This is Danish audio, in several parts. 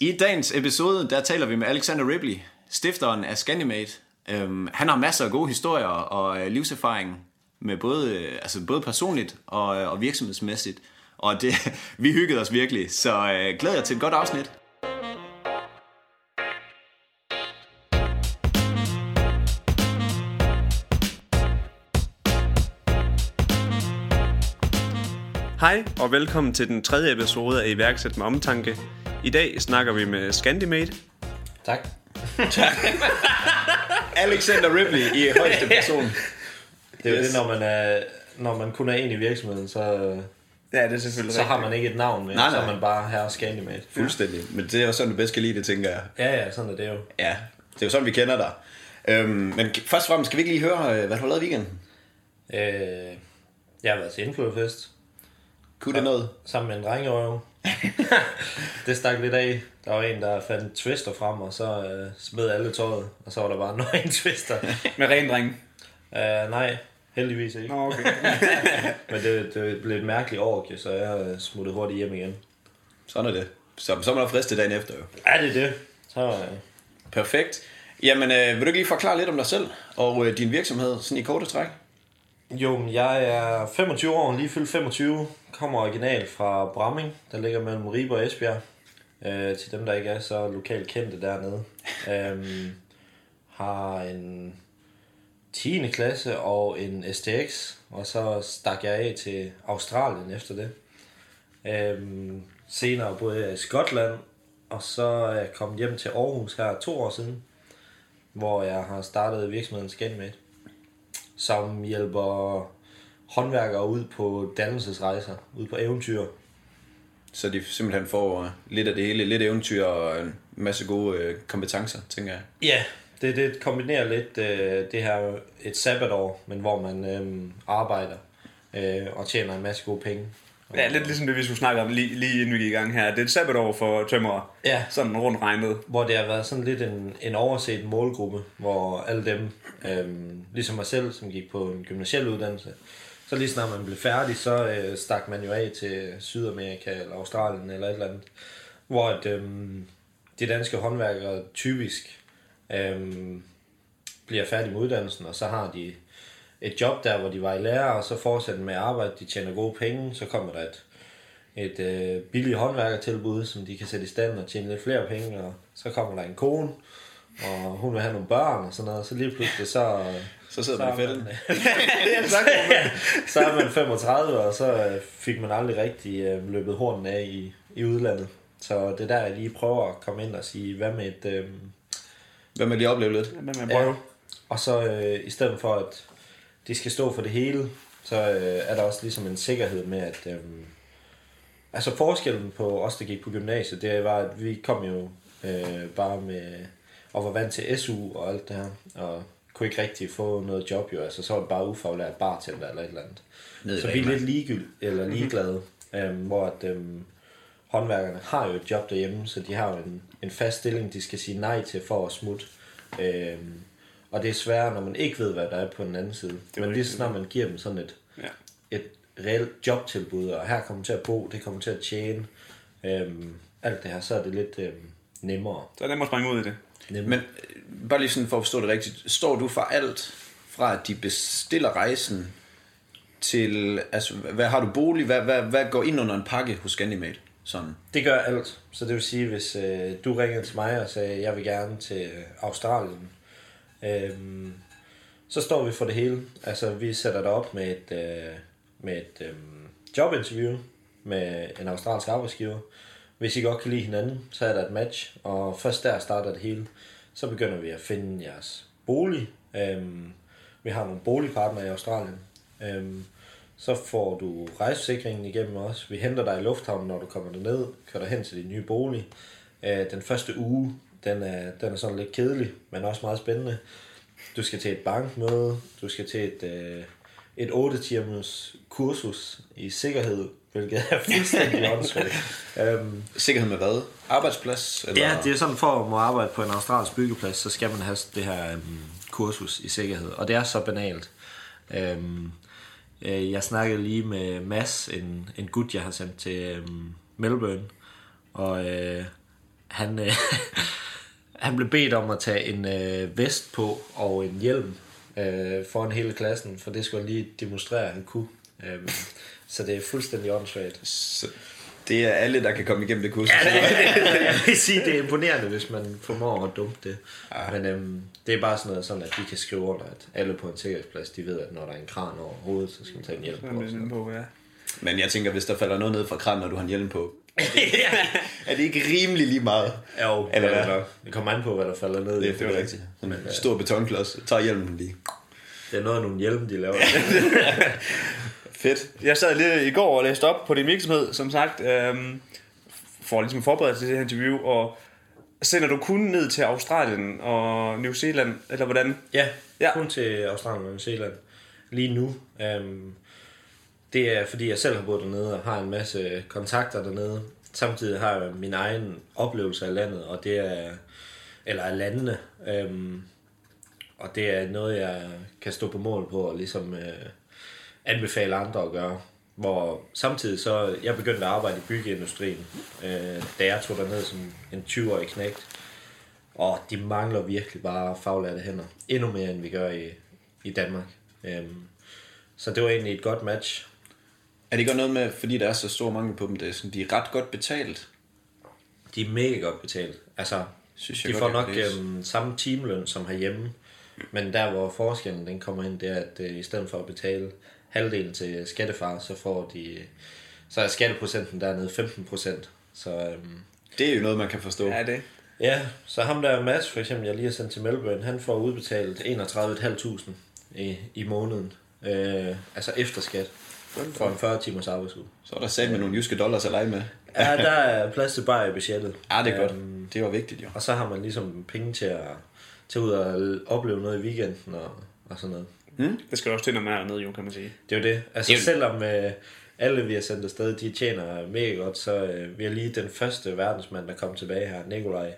I dagens episode, der taler vi med Alexander Ripley, stifteren af Scandimate. Øhm, han har masser af gode historier og øh, livserfaring med både, øh, altså både personligt og, øh, og virksomhedsmæssigt. Og det, vi hyggede os virkelig, så øh, glæder jeg til et godt afsnit. Hej og velkommen til den tredje episode af Iværksæt med Omtanke. I dag snakker vi med Scandimate. Tak. Alexander Ripley i højeste person. Det er jo Yes. det, når man, er, når man kun er en i virksomheden, så, Ja, det er selvfølgelig så har man ikke et navn med, Nej, så er nej. man bare her Scandimate. Fuldstændig. Men det er jo sådan, du bedst kan lide det, tænker jeg. Ja, ja, sådan er det jo. Ja, det er jo sådan, vi kender dig. Øhm, men først og fremmest skal vi ikke lige høre, øh, hvad du har lavet i weekenden? Øh, jeg har været til Influenfest Kunne det noget? sammen med en drengerøv. det stak lidt af. Der var en, der fandt twister frem, og så øh, smed alle tøjet, og så var der bare nøgen twister. Med ren dreng. øh, nej, heldigvis ikke. Nå, okay. Men det, det blev et mærkeligt orgie, så jeg øh, smuttede hurtigt hjem igen. Sådan er det. Så, så er man der fristet dagen efter jo. Er det det? Så, øh, Perfekt. Jamen, øh, vil du ikke lige forklare lidt om dig selv og øh, din virksomhed, sådan i korte træk? Jo, men jeg er 25 år, lige fyldt 25. Kommer original fra Bramming, der ligger mellem Ribe og Esbjerg. Øh, til dem, der ikke er så lokalt kendte dernede. øhm, har en 10. klasse og en STX, og så stak jeg af til Australien efter det. Øhm, senere boede jeg i Skotland, og så er jeg kommet hjem til Aarhus her to år siden, hvor jeg har startet virksomheden Scanmate som hjælper håndværkere ud på dannelsesrejser, ud på eventyr. Så de simpelthen får øh, lidt af det hele, lidt eventyr og en masse gode øh, kompetencer, tænker jeg. Ja, det, det kombinerer lidt øh, det her et sabbatår, men hvor man øh, arbejder øh, og tjener en masse gode penge. Ja, lidt ligesom det, vi skulle snakke om lige, lige inden vi gik i gang her. Det er et sabbatår for tømrere. Ja. Sådan rundt regnet. Hvor det har været sådan lidt en, en overset målgruppe, hvor alle dem, øh, ligesom mig selv, som gik på en gymnasiel uddannelse, så lige snart man blev færdig, så øh, stak man jo af til Sydamerika eller Australien eller et eller andet. Hvor at, øh, de danske håndværkere typisk øh, bliver færdige med uddannelsen, og så har de et job der, hvor de var i lærer, og så fortsætter med at arbejde, de tjener gode penge, så kommer der et, et øh, billigt håndværkertilbud, som de kan sætte i stand og tjene lidt flere penge, og så kommer der en kone, og hun vil have nogle børn og sådan noget, så lige pludselig så... Så sidder man i fælden. man- så er man 35, og så øh, fik man aldrig rigtig øh, løbet hornen af i, i udlandet. Så det er der, jeg lige prøver at komme ind og sige, hvad med et... Øh, Hvad med lige opleve lidt? Hvad med at prøve? og så øh, i stedet for, at de skal stå for det hele, så øh, er der også ligesom en sikkerhed med, at... Øh, altså forskellen på os, der gik på gymnasiet, det var, at vi kom jo øh, bare med... Og var vant til SU og alt det her, og kunne ikke rigtig få noget job jo. Altså så var det bare ufaglært bartender eller et eller andet. Ned i Så vi er lidt ligegyldige, eller ligeglade, øhm, hvor at, øhm, håndværkerne har jo et job derhjemme, så de har jo en, en fast stilling, de skal sige nej til for at smutte. Øhm, og det er sværere, når man ikke ved, hvad der er på den anden side. Men lige så snart man giver dem sådan et, Ja. et reelt jobtilbud, og her kommer til at bo, det kommer til at tjene, øhm, alt det her, så er det lidt øhm, nemmere. Så er det nemt at springe ud i det. nemmere. Men øh, bare lige sådan for at forstå det rigtigt. Står du for alt fra at de bestiller rejsen til, altså hvad har du bolig, hvad, hvad, hvad går ind under en pakke hos Scandimate? Sådan. Det gør alt. Så det vil sige, hvis øh, du ringer til mig og sagde, jeg vil gerne til Australien, øhm, så står vi for det hele. Altså, vi sætter dig op med et, øh, med et øh, jobinterview med en australsk arbejdsgiver. Hvis I godt kan lide hinanden, så er der et match, og først der starter det hele. Så begynder vi at finde jeres bolig. Øhm, vi har nogle boligpartnere i Australien. Øhm, så får du rejsesikringen igennem os. Vi henter dig i lufthavnen, når du kommer derned, kører dig hen til din nye bolig. Øh, den første uge, den er, den er sådan lidt kedelig, men også meget spændende. Du skal til et bankmøde, du skal til et, øh, et 8 timers kursus i sikkerhed, hvilket er fuldstændig åndssvagt. Øhm, Sikkerhed med hvad? Arbejdsplads? Eller? Ja, det er sådan, for at må arbejde på en australsk byggeplads, så skal man have det her um, kursus i sikkerhed. Og det er så banalt. Um, øh, jeg snakkede lige med Mads, en, en gut, jeg har sendt til um, Melbourne. Og øh, han, øh, han blev bedt om at tage en øh, vest på og en hjelm øh, foran hele klassen, for det skulle han lige demonstrere, at han kunne. Øh, så det er fuldstændig åndssvagt. Så det er alle, der kan komme igennem det kursus. Ja, det, jeg vil sige, det er imponerende, hvis man formår at dumpe det. Ja. Men øhm, det er bare sådan noget, sådan at de kan skrive under, at alle på en sikkerhedsplads, de ved, at når der er en kran over hovedet, så skal man tage en hjelm på. på ja. Men jeg tænker, hvis der falder noget ned fra kranen, når du har en hjelm på, er det ikke rimelig lige meget? Jo, Eller det, er hvad? nok. det kommer an på, hvad der falder ned. Det er rigtigt. Sådan en stor betonklods. Tag hjelmen lige. Det er noget af nogle hjelme, de laver. Fedt. Jeg sad lige i går og læste op på din virksomhed, som sagt, øhm, for ligesom forberedelse til det her interview, og sender du kun ned til Australien og New Zealand, eller hvordan? ja, Ja. ja, kun til Australien og New Zealand. Lige nu. Øhm, det er, fordi jeg selv har boet dernede og har en masse kontakter dernede. Samtidig har jeg min egen oplevelse af landet, og det er, eller af landene. Øhm, og det er noget, jeg kan stå på mål på og ligesom øh, anbefale andre at gøre. Hvor samtidig så, jeg begyndte at arbejde i byggeindustrien, øh, da jeg tog derned som en 20-årig knægt. Og de mangler virkelig bare faglærte hænder. Endnu mere, end vi gør i, i Danmark. Øhm, så det var egentlig et godt match. Er det ikke noget med, fordi der er så stor mangel på dem, det er sådan, de er ret godt betalt? De er mega godt betalt. Altså, Synes jeg de godt, får nok øhm, samme timeløn som herhjemme. Men der, hvor forskellen den kommer ind, det er, at øh, i stedet for at betale halvdelen til skattefar, så får de... Så er skatteprocenten dernede 15 procent. Så øhm, Det er jo noget, man kan forstå. Ja, det. ja, så ham der Mads, for eksempel, jeg lige har sendt til Melbourne, han får udbetalt 31.500 i, i måneden. Øh, altså efter skat. For en 40 timers arbejdsuge. Så er der sat med nogle jyske dollars at lege med. Ja, der er plads til bare i budgettet. Ja, det er godt. Øhm, Det var vigtigt jo. Og så har man ligesom penge til at tage ud og opleve noget i weekenden og, og sådan noget. Det skal også til, når man er dernede, jo, kan man sige. Det er jo det. Altså Det er jo- selvom øh, alle vi har sendt afsted, de tjener mega godt, så øh, vi er lige den første verdensmand, der kom tilbage her, Nikolaj.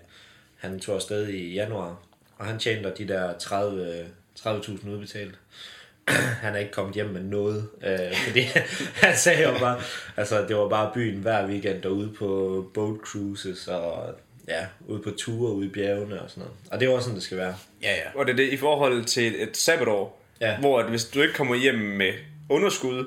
Han tog afsted i januar, og han tjente de der 30 øh, 30.000 udbetalt. han er ikke kommet hjem med noget, øh, fordi han sagde jo bare, altså det var bare byen hver weekend derude på boat cruises og ja, ude på ture ude i bjergene og sådan noget. Og det er også sådan, det skal være. Ja, ja. Og det er det i forhold til et sabbatår, Ja. hvor at hvis du ikke kommer hjem med underskud,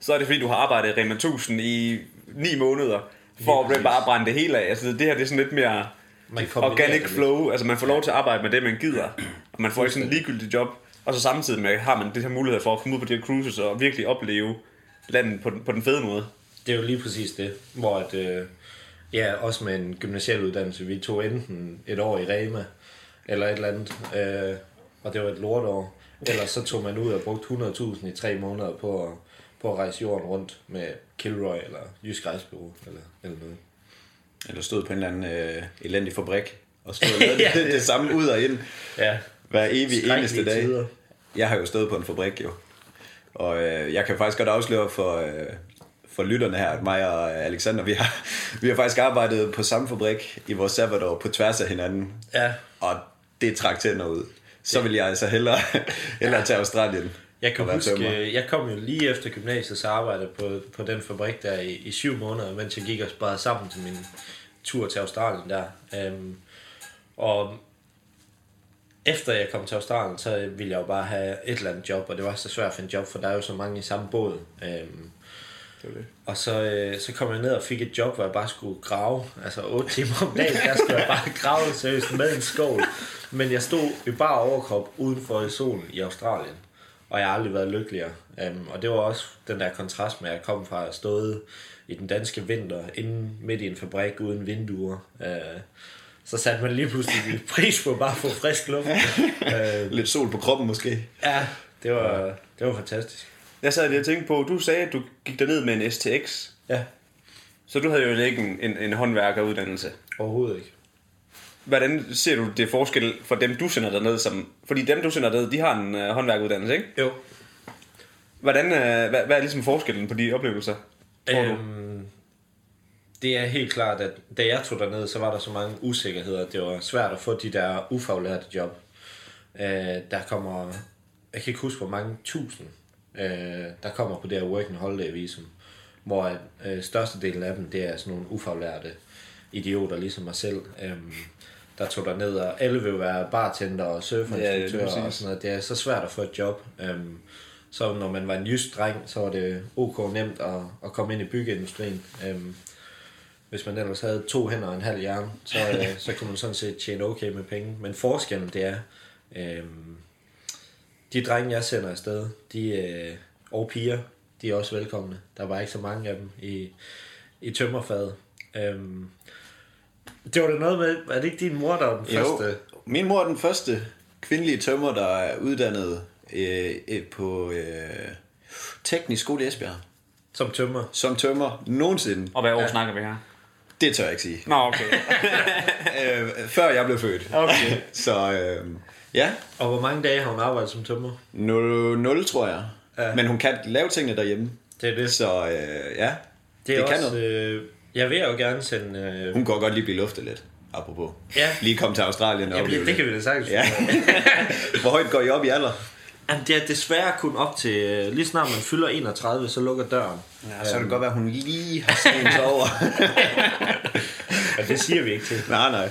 så er det fordi, du har arbejdet i Rema 1000 i 9 måneder, for at bare brænde det hele af. Altså det her det er sådan lidt mere Man organic flow. Altså man får lov til at arbejde med det, man gider. Og man får ikke sådan en ligegyldig job. Og så samtidig med, har man det her mulighed for at komme ud på de her cruises og virkelig opleve landet på den, på den fede måde. Det er jo lige præcis det, hvor at, øh, ja, også med en gymnasiel uddannelse, vi tog enten et år i Rema, eller et eller andet, øh, og det var et lortår, eller så tog man ud og brugte 100.000 i tre måneder på at, på at rejse jorden rundt med Kilroy eller Jysk Rejsbureau, eller, eller noget. Eller stod på en eller anden øh, elendig fabrik, og stod og Ja. det, det samme ud og ind, Ja, hver evig eneste dag. tider. Jeg har jo stået på en fabrik jo. Og øh, jeg kan faktisk godt afsløre for, øh, for lytterne her, at mig og Alexander, vi har, vi har faktisk arbejdet på samme fabrik i vores sabbatår på tværs af hinanden. ja. Og det trak tænder ud. Så vil jeg altså hellere, hellere til Australien. Jeg kan huske, tømrer. jeg kom jo lige efter gymnasiet, så arbejdede på, på den fabrik der i, i syv måneder, mens jeg gik og sparede sammen til min tur til Australien der. Um, og efter jeg kom til Australien, så ville jeg jo bare have et eller andet job, og det var så svært at finde job, for der er jo så mange i samme båd. Um, Det det. og så, øh, så kom jeg ned og fik et job, hvor jeg bare skulle grave. Altså 8 timer om dagen, der skulle jeg bare grave seriøst med en skål. Men jeg stod i bare overkrop udenfor i solen i Australien. Og jeg har aldrig været lykkeligere. Um, og det var også den der kontrast med, at jeg kom fra at stået i den danske vinter, inde midt i en fabrik uden vinduer. Uh, så satte man lige pludselig pris på bare at få frisk luft. uh, Lidt sol på kroppen måske. ja, det var, det var fantastisk. Jeg sad lige og tænkte på, du sagde, at du gik derned med en STX. Ja, Så du havde jo ikke en, en, en håndværkeruddannelse. overhovedet ikke. Hvordan ser du det forskel for dem, du sender derned? Som, fordi dem, du sender derned, de har en uh, håndværkeruddannelse, ikke? Jo, Hvordan, uh, hvad, hvad er ligesom forskellen på de oplevelser? Tror du? Det er helt klart, at da jeg tog derned, så var der så mange usikkerheder. Det var svært at få de der ufaglærte job. Øh, der kommer, jeg kan ikke huske, hvor mange tusind, øh, der kommer på det her working holiday visum. Hvor at, øh, størstedelen af dem, det er sådan nogle ufaglærte idioter ligesom mig selv, øhm, der tog der ned, og alle vil være bartender og surferinstruktører Ja, ja, og sådan noget. Det er så svært at få et job. Øhm, så når man var en jysk dreng, så var det ok nemt at, at komme ind i byggeindustrien. Øhm, hvis man ellers havde to hænder og en halv hjerne, så, øh, så kunne man sådan set tjene okay med penge. Men forskellen det er, øhm, de drenge jeg sender afsted, de, øh, og piger, de er også velkomne. Der var ikke så mange af dem i, i tømmerfaget. Øhm, det var da noget med, er det ikke din mor, der var den Jo, første? min mor er den første kvindelige tømmer, der er uddannet øh, øh, på øh, teknisk skole i Esbjerg. Som tømmer. Som tømmer nogensinde. Og hvad år ja. snakker vi her? Det tør jeg ikke sige. Nå, okay. Øh, før jeg blev født. Okay. Så øh, ja, Og hvor mange dage har hun arbejdet som tømmer? 0, 0 tror jeg. Ja. Men hun kan lave tingene derhjemme. Det er det. Så øh, ja, Det er det det kan også, noget. øh, jeg vil jo gerne sende... Øh, Hun går godt lige blive luftet lidt, apropos. Ja. Lige komme til Australien og Jamen, opleve det, det kan vi da sagtens. Ja. Hvor højt går I op i alder? Jamen, det er desværre kun op til... øh, Lige snart man fylder 31, så lukker døren. Ja, så kan det godt være, at hun lige har sig over. Ja, det siger vi ikke til. nej, nej.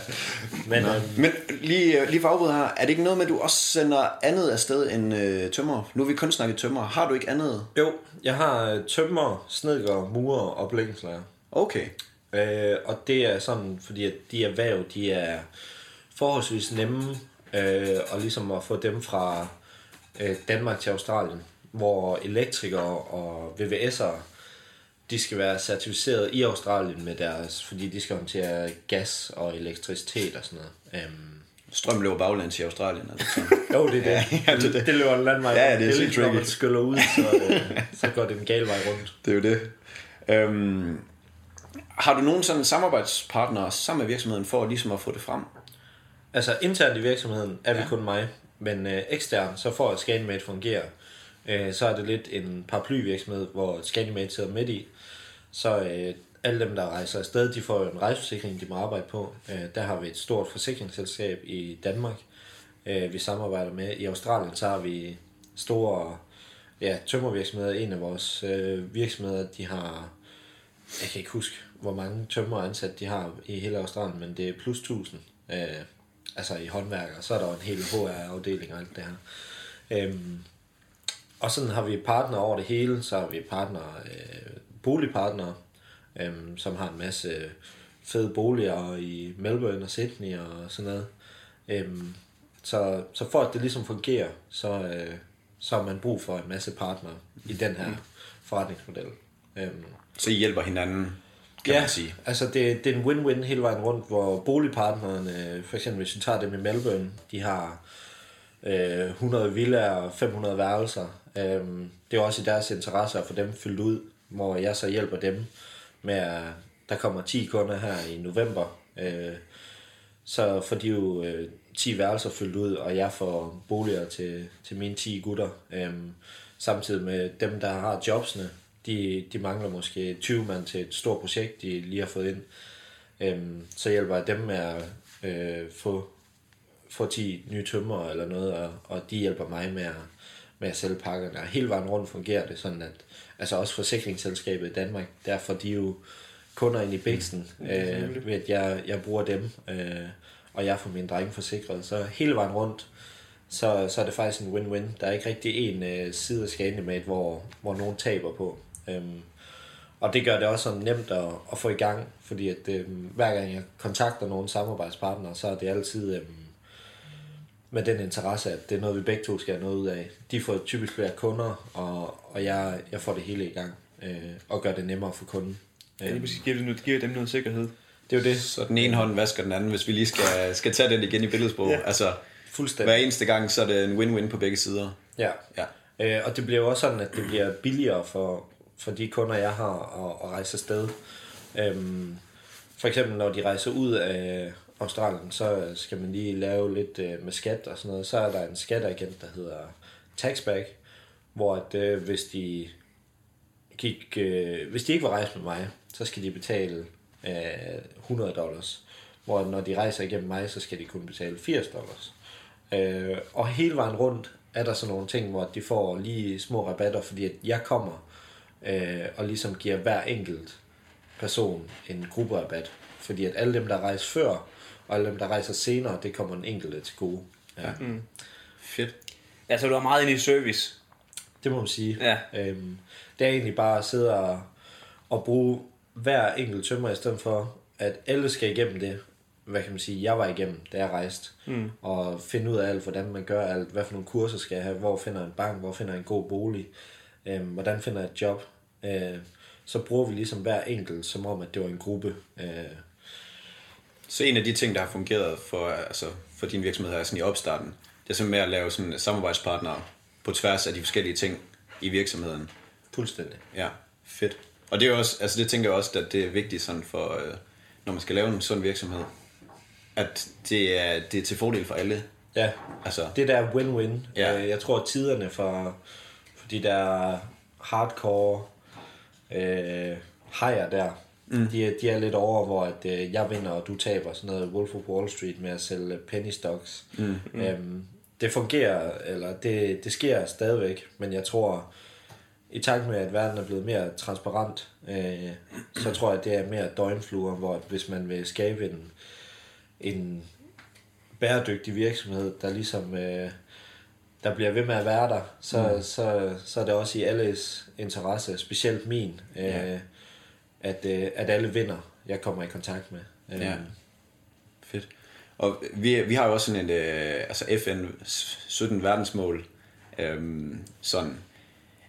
Men øh, Men lige, lige for afbud her, er det ikke noget med, at du også sender andet afsted end øh, tømmer? Nu har vi kun snakket tømmer. Har du ikke andet? jo, jeg har øh, tømmer, snedker, murer og blikkenslager. Okay. Øh, og det er sådan, fordi at de erhverv, de er forholdsvis nemme, øh, og ligesom at få dem fra øh, Danmark til Australien, hvor elektrikere og VVS'ere, de skal være certificeret i Australien med deres, fordi de skal håndtere gas og elektricitet og sådan noget. Øhm, Strøm løber baglands i Australien. Er det sådan? jo, det er det. Ja, ja, det er det. det løber en landvej. Ja, ja, det er sygt ligesom, når man tricky. skyller ud, så, øh, så går det en gal vej rundt. det er jo det. Øhm, har du nogen sådan samarbejdspartnere sammen med virksomheden for ligesom at få det frem? Altså internt i virksomheden er vi Ja. kun mig, men øh, ekstern, så for at ScanMate fungerer, øh, så er det lidt en paraplyvirksomhed, hvor ScanMate sidder midt i. Så øh, alle dem, der rejser afsted, de får jo en rejseforsikring, de må arbejde på. Øh, der har vi et stort forsikringsselskab i Danmark, øh, vi samarbejder med. I Australien, så har vi store ja, tømmervirksomheder. En af vores øh, virksomheder, de har, jeg kan ikke huske, hvor mange tømmer ansat de har i hele Australien, men det er plus 1000. Øh, altså i håndværk, og så er der jo en hel HR-afdeling og alt det her. Øhm, og sådan har vi partnere over det hele, så har vi partnere, øh, boligpartnere, øhm, som har en masse øh, fede boliger i Melbourne og Sydney og sådan noget. Øhm, så, så for at det ligesom fungerer, så, øh, så har man brug for en masse partnere i den her forretningsmodel. Øhm, Så I hjælper hinanden, kan ja, man sige. altså det, det er en win-win hele vejen rundt, hvor boligpartnerne, for eksempel hvis vi tager dem i Melbourne, de har øh, 100 villaer og 500 værelser. Øhm, det er også i deres interesse at få dem fyldt ud, hvor jeg så hjælper dem med at, der kommer 10 kunder her i november, øh, så får de jo øh, 10 værelser fyldt ud, og jeg får boliger til, til mine 10 gutter. Øhm, samtidig med dem, der har jobsene, de, de mangler måske 20 mand til et stort projekt, de lige har fået ind. Øhm, så hjælper jeg dem med at øh, få, få 10 nye tømmer eller noget, og, og de hjælper mig med at, med at sælge pakkerne. Og hele vejen rundt fungerer det sådan, at altså også forsikringsselskabet i Danmark, der får de jo kunder ind i biksen, øh, ved at jeg, jeg bruger dem, øh, og jeg får mine drenge forsikret. Så hele vejen rundt, så, så er det faktisk en win-win. Der er ikke rigtig en øh, side af Scanimate, hvor, hvor nogen taber på. Øhm, og det gør det også sådan nemt at, at få i gang, fordi at øh, hver gang jeg kontakter nogle samarbejdspartnere, så er det altid øh, med den interesse, at det er noget, vi begge to skal have noget ud af. De får typisk flere kunder, og, og jeg, jeg får det hele i gang, øh, og gør det nemmere for kunden. Ja, lige præcis. Giver, det, giver dem noget sikkerhed. Det er jo det. Så den ene hånd vasker den anden, hvis vi lige skal, skal tage den igen i billedsprog. Ja. Altså, Fuldstændig. hver eneste gang, så er det en win-win på begge sider. Ja. Ja. Øh, og det bliver jo også sådan, at det bliver billigere for, for de kunder, jeg har at, at rejse afsted. Øhm, for eksempel, når de rejser ud af Australien, så skal man lige lave lidt øh, med skat og sådan noget. Så er der en skatteagent, der hedder Taxback, hvor at, øh, hvis de gik, øh, hvis de ikke vil rejse med mig, så skal de betale øh, 100 dollars. Hvor når de rejser igennem mig, så skal de kun betale 80 dollars. Øh, og hele vejen rundt er der sådan nogle ting, hvor de får lige små rabatter, fordi at jeg kommer øh, og ligesom giver hver enkelt person en grupperabat. Fordi at alle dem, der rejser før, og alle dem, der rejser senere, det kommer den enkelte til gode. Ja. Mm. Fedt. Ja, så du er meget inde i service. Det må man sige. Ja. Øhm, det er egentlig bare at sidde og, og bruge hver enkelt tømmer, i stedet for, at alle skal igennem det, hvad kan man sige, jeg var igennem, da jeg rejste. Mm. Og finde ud af alt, hvordan man gør alt, hvad for nogle kurser skal jeg have, hvor finder en bank, hvor finder en god bolig, øhm, hvordan finder jeg et job. Øh, så bruger vi ligesom hver enkelt, som om, at det var en gruppe. Øh, Så en af de ting, der har fungeret for, altså, for din virksomhed her sådan i opstarten, det er simpelthen med at lave sådan samarbejdspartnere på tværs af de forskellige ting i virksomheden. fuldstændig. Ja, fedt. Og det er også, altså det tænker jeg også, at det er vigtigt sådan for, øh, når man skal lave en sådan virksomhed, at det er, det er til fordel for alle. Ja, Altså, det der win-win. Ja. Øh, Jeg tror, at tiderne for de der hardcore øh, hajer der, mm. de, er, de er lidt over, hvor at, øh, jeg vinder, og du taber. Sådan noget Wolf of Wall Street med at sælge penny stocks. Mm. Øhm, det fungerer, eller det, det sker stadigvæk, men jeg tror, i takt med, at verden er blevet mere transparent, øh, så tror jeg, at det er mere døgnfluer, hvor hvis man vil skabe en, en bæredygtig virksomhed, der ligesom øh, der bliver ved med at være der, så, mm. så, så er det også i alles interesse, specielt min, øh, Ja. at, øh, at alle vinder, jeg kommer i kontakt med. Øh, Ja. Fedt. Og vi, vi har jo også sådan en, øh, altså FN 17 verdensmål, øhm, sådan,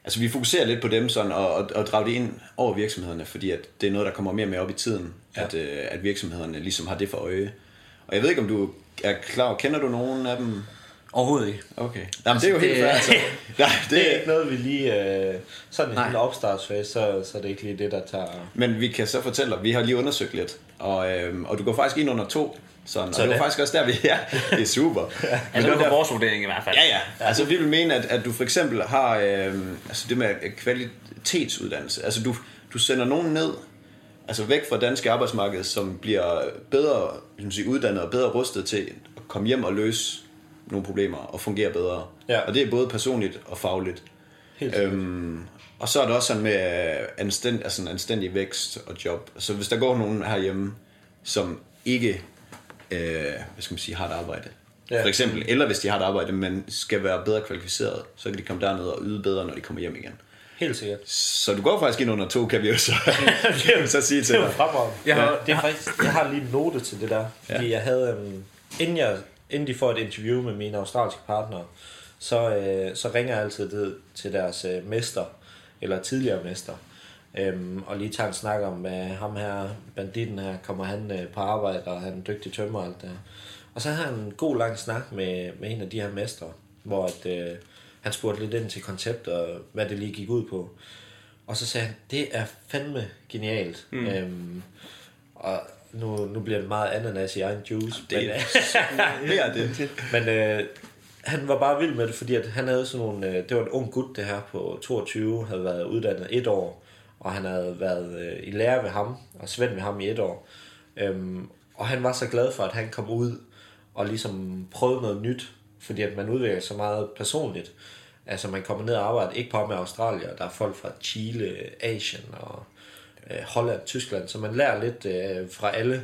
altså vi fokuserer lidt på dem sådan, og, og, og drager det ind over virksomhederne, fordi at det er noget, der kommer mere og mere op i tiden, ja. at, øh, at virksomhederne ligesom har det for øje. Og jeg ved ikke, om du er klar, kender du nogen af dem? Overhovedet ikke. Okay. Jamen, det er jo Altså, helt det- fair, altså. Nej, Det det, er ikke noget, vi lige... Øh, sådan en lille opstartsfase, så, så er det ikke lige det, der tager... Men vi kan så fortælle dig, vi har lige undersøgt lidt, og, øhm, og du går faktisk ind under to, sådan, og Så det var det- faktisk også der, vi ja, det er super. Men Altså, det det var var vores vurdering i hvert fald. Ja, ja. Altså, vi vil mene, at, at du for eksempel har øhm, altså det med kvalitetsuddannelse. Altså, du, du sender nogen ned, altså væk fra danske arbejdsmarked, som bliver bedre ligesom sige, uddannet og bedre rustet til at komme hjem og løse nogle problemer og fungere bedre. Ja. Og det er både personligt og fagligt. Helt. Øhm, og så er det også sådan med anstænd, altså en anstændig vækst og job. Så hvis der går nogen herhjemme, som ikke øh, hvad skal man sige, har et arbejde, Ja. ja. for eksempel, eller hvis de har et arbejde, men skal være bedre kvalificeret, så kan de komme derned og yde bedre, når de kommer hjem igen. Helt sikkert. Så du går faktisk ind under to, kan vi jo så, kan vi så sige til Det fremragende. Jeg har- det er faktisk, jeg har lige en note til det der. Fordi Ja. jeg havde, øhm, inden, jeg, inden de får et interview med mine australske partnere, så, øh, så ringer jeg altid det, til deres øh, mester, eller tidligere mester, øhm, og lige tager en snak om, hvad ham her, banditten her, kommer han øh, på arbejde, og han er en dygtig tømmer og alt det her. Og så havde han en god lang snak med, med en af de her mestre, hvor at, øh, han spurgte lidt ind til konceptet, og hvad det lige gik ud på. Og så sagde han, det er fandme genialt. Mm. Øhm, og nu, nu bliver det meget ananas i egen juice. Det men, er mere det. men øh, han var bare vild med det, fordi at han havde sådan nogle... Øh, det var en ung gut, det her på 22, havde været uddannet et år, og han havde været øh, i lære ved ham, og Svend ved ham i et år. Øhm, og han var så glad for, at han kom ud og ligesom prøvede noget nyt, fordi at man udvikler sig meget personligt. Altså man kommer ned og arbejder, ikke bare med Australien, der er folk fra Chile, Asien og øh, Holland, Tyskland, så man lærer lidt øh, fra alle,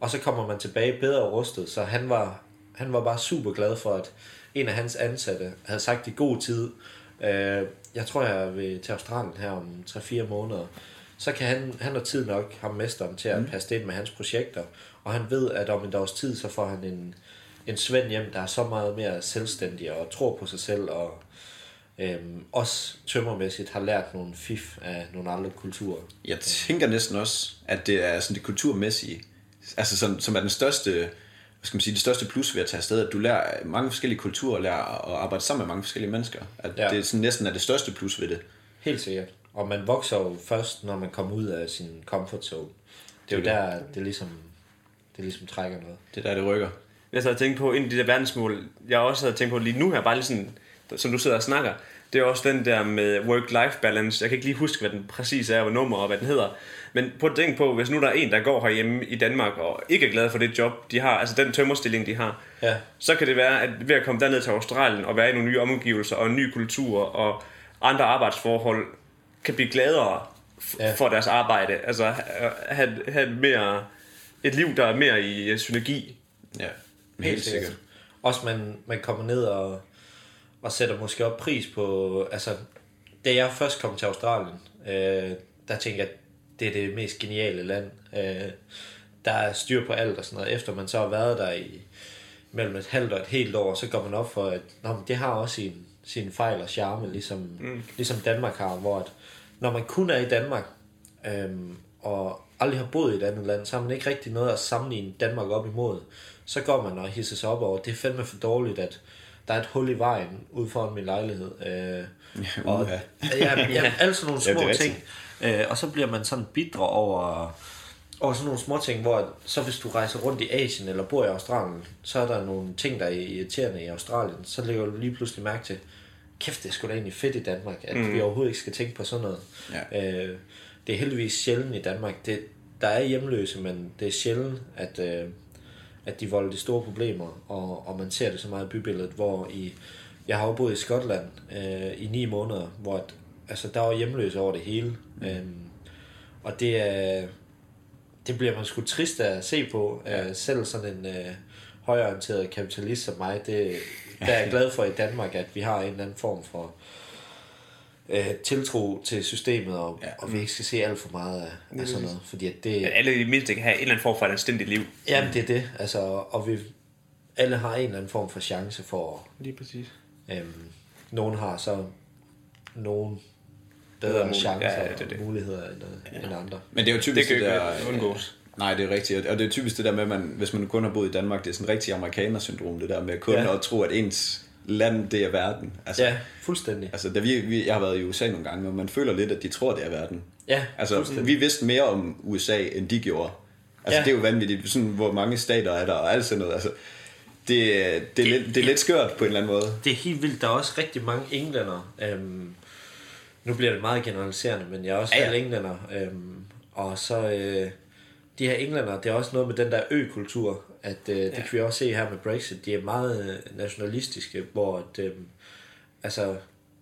og så kommer man tilbage bedre rustet, så han var, han var bare super glad for, at en af hans ansatte havde sagt i god tid, øh, jeg tror jeg vil til Australien her om 3-4 måneder, så kan han, han har tid nok, ham mesteren, til at mm. passe det ind med hans projekter, og han ved, at om en dags tid, så får han en, en Svend hjem, der er så meget mere selvstændig og tror på sig selv, og øhm, også tømmermæssigt har lært nogle fif af nogle andre kulturer. Jeg tænker næsten også, at det er sådan det kulturmæssige, altså som, som er den største, hvad skal man sige, det største plus ved at tage afsted, at du lærer mange forskellige kulturer, og lærer at arbejde sammen med mange forskellige mennesker. At Ja. det sådan næsten er det største plus ved det. Helt sikkert. Og man vokser jo først, når man kommer ud af sin comfort zone. Det er jo Det er der, det ligesom, det ligesom trækker noget. Det er der, det rykker. Jeg så havde tænkt på, en af de der verdensmål, jeg også havde tænkt på lige nu her, bare lige sådan, som du sidder og snakker, det er også den der med work-life balance. Jeg kan ikke lige huske, hvad den præcis er, og hvad nummer og hvad den hedder. Men prøv at tænke på, hvis nu der er en, der går herhjemme i Danmark og ikke er glad for det job, de har, altså den tømmerstilling, de har, Ja, så kan det være, at ved at komme derned til Australien og være i nogle nye omgivelser og en ny kultur og andre arbejdsforhold, kan blive gladere Ja. for deres arbejde. Altså ha- have, have mere et liv, der er mere i synergi. Ja, helt sikkert. Også man, man kommer ned og, og sætter måske op pris på, altså, da jeg først kom til Australien, øh, der tænkte jeg, at det er det mest geniale land. Øh, der er styr på alt og sådan noget. Efter man så har været der i mellem et halvt og et helt år, så går man op for, at nå, men det har også sin, sin fejl og charme, ligesom, mm. ligesom Danmark har, hvor at, når man kun er i Danmark, øhm, og aldrig har boet i et andet land, så har man ikke rigtig noget at sammenligne Danmark op imod. Så går man og hisser sig op over, det er fandme for dårligt, at der er et hul i vejen ude foran min lejlighed. Øh, Ja, og, ja, ja, alle sådan nogle Ja, små er ting. Øh, og så bliver man sådan bitre over, over sådan nogle små ting, hvor så hvis du rejser rundt i Asien eller bor i Australien, så er der nogle ting, der er irriterende i Australien. Så lægger du lige pludselig mærke til, kæft, det er sgu da egentlig fedt i Danmark, at mm. vi overhovedet ikke skal tænke på sådan noget. Ja. Øh, det er heldigvis sjældent i Danmark. Det, der er hjemløse, men det er sjældent, at, øh, at de volder de store problemer, og, og man ser det så meget i bybilledet, hvor i, jeg har jo boet i Skotland øh, i ni måneder, hvor at, altså, der var hjemløse over det hele. Mm. Øhm, og det er, det bliver man sgu trist at se på. Ja. Selv sådan en øh, højorienteret kapitalist som mig, det, der er jeg glad for i Danmark, at vi har en eller anden form for øh, tiltro til systemet, og, ja. og vi ikke skal se alt for meget af, af sådan noget. Fordi at det, At alle i det mindste kan have en eller anden form for et anstændigt liv. Jamen, det er det. Altså, og vi alle har en eller anden form for chance for... Lige præcis. Øhm, nogen har så nogen bedre mulighed- chancer ja, ja, og det er det. muligheder end, ja. end andre. Men det er jo typisk Det det, der... undgås. Nej, det er rigtigt. Og det er typisk det der med, at man, hvis man kun har boet i Danmark, det er sådan rigtig amerikaner-syndrom, det der med kun ja. at tro, at ens land, det er verden. Altså, Ja, fuldstændig. altså da vi, vi, jeg har været i USA nogle gange, og man føler lidt, at de tror, det er verden. Ja, Altså, vi vidste mere om USA, end de gjorde. Altså, Ja. det er jo vanvittigt, sådan, hvor mange stater er der, og alt sådan noget. Altså, det, det, er lidt, det er lidt skørt på en eller anden måde. Det er helt vildt. Der er også rigtig mange englænder. Øhm, nu bliver det meget generaliserende, men jeg er også ja. ja. englænder. Øhm, og så øh, de her englænder, det er også noget med den der ø-kultur, at øh, det Ja. kan vi også se her med Brexit. De er meget øh, nationalistiske, hvor at, øh, altså,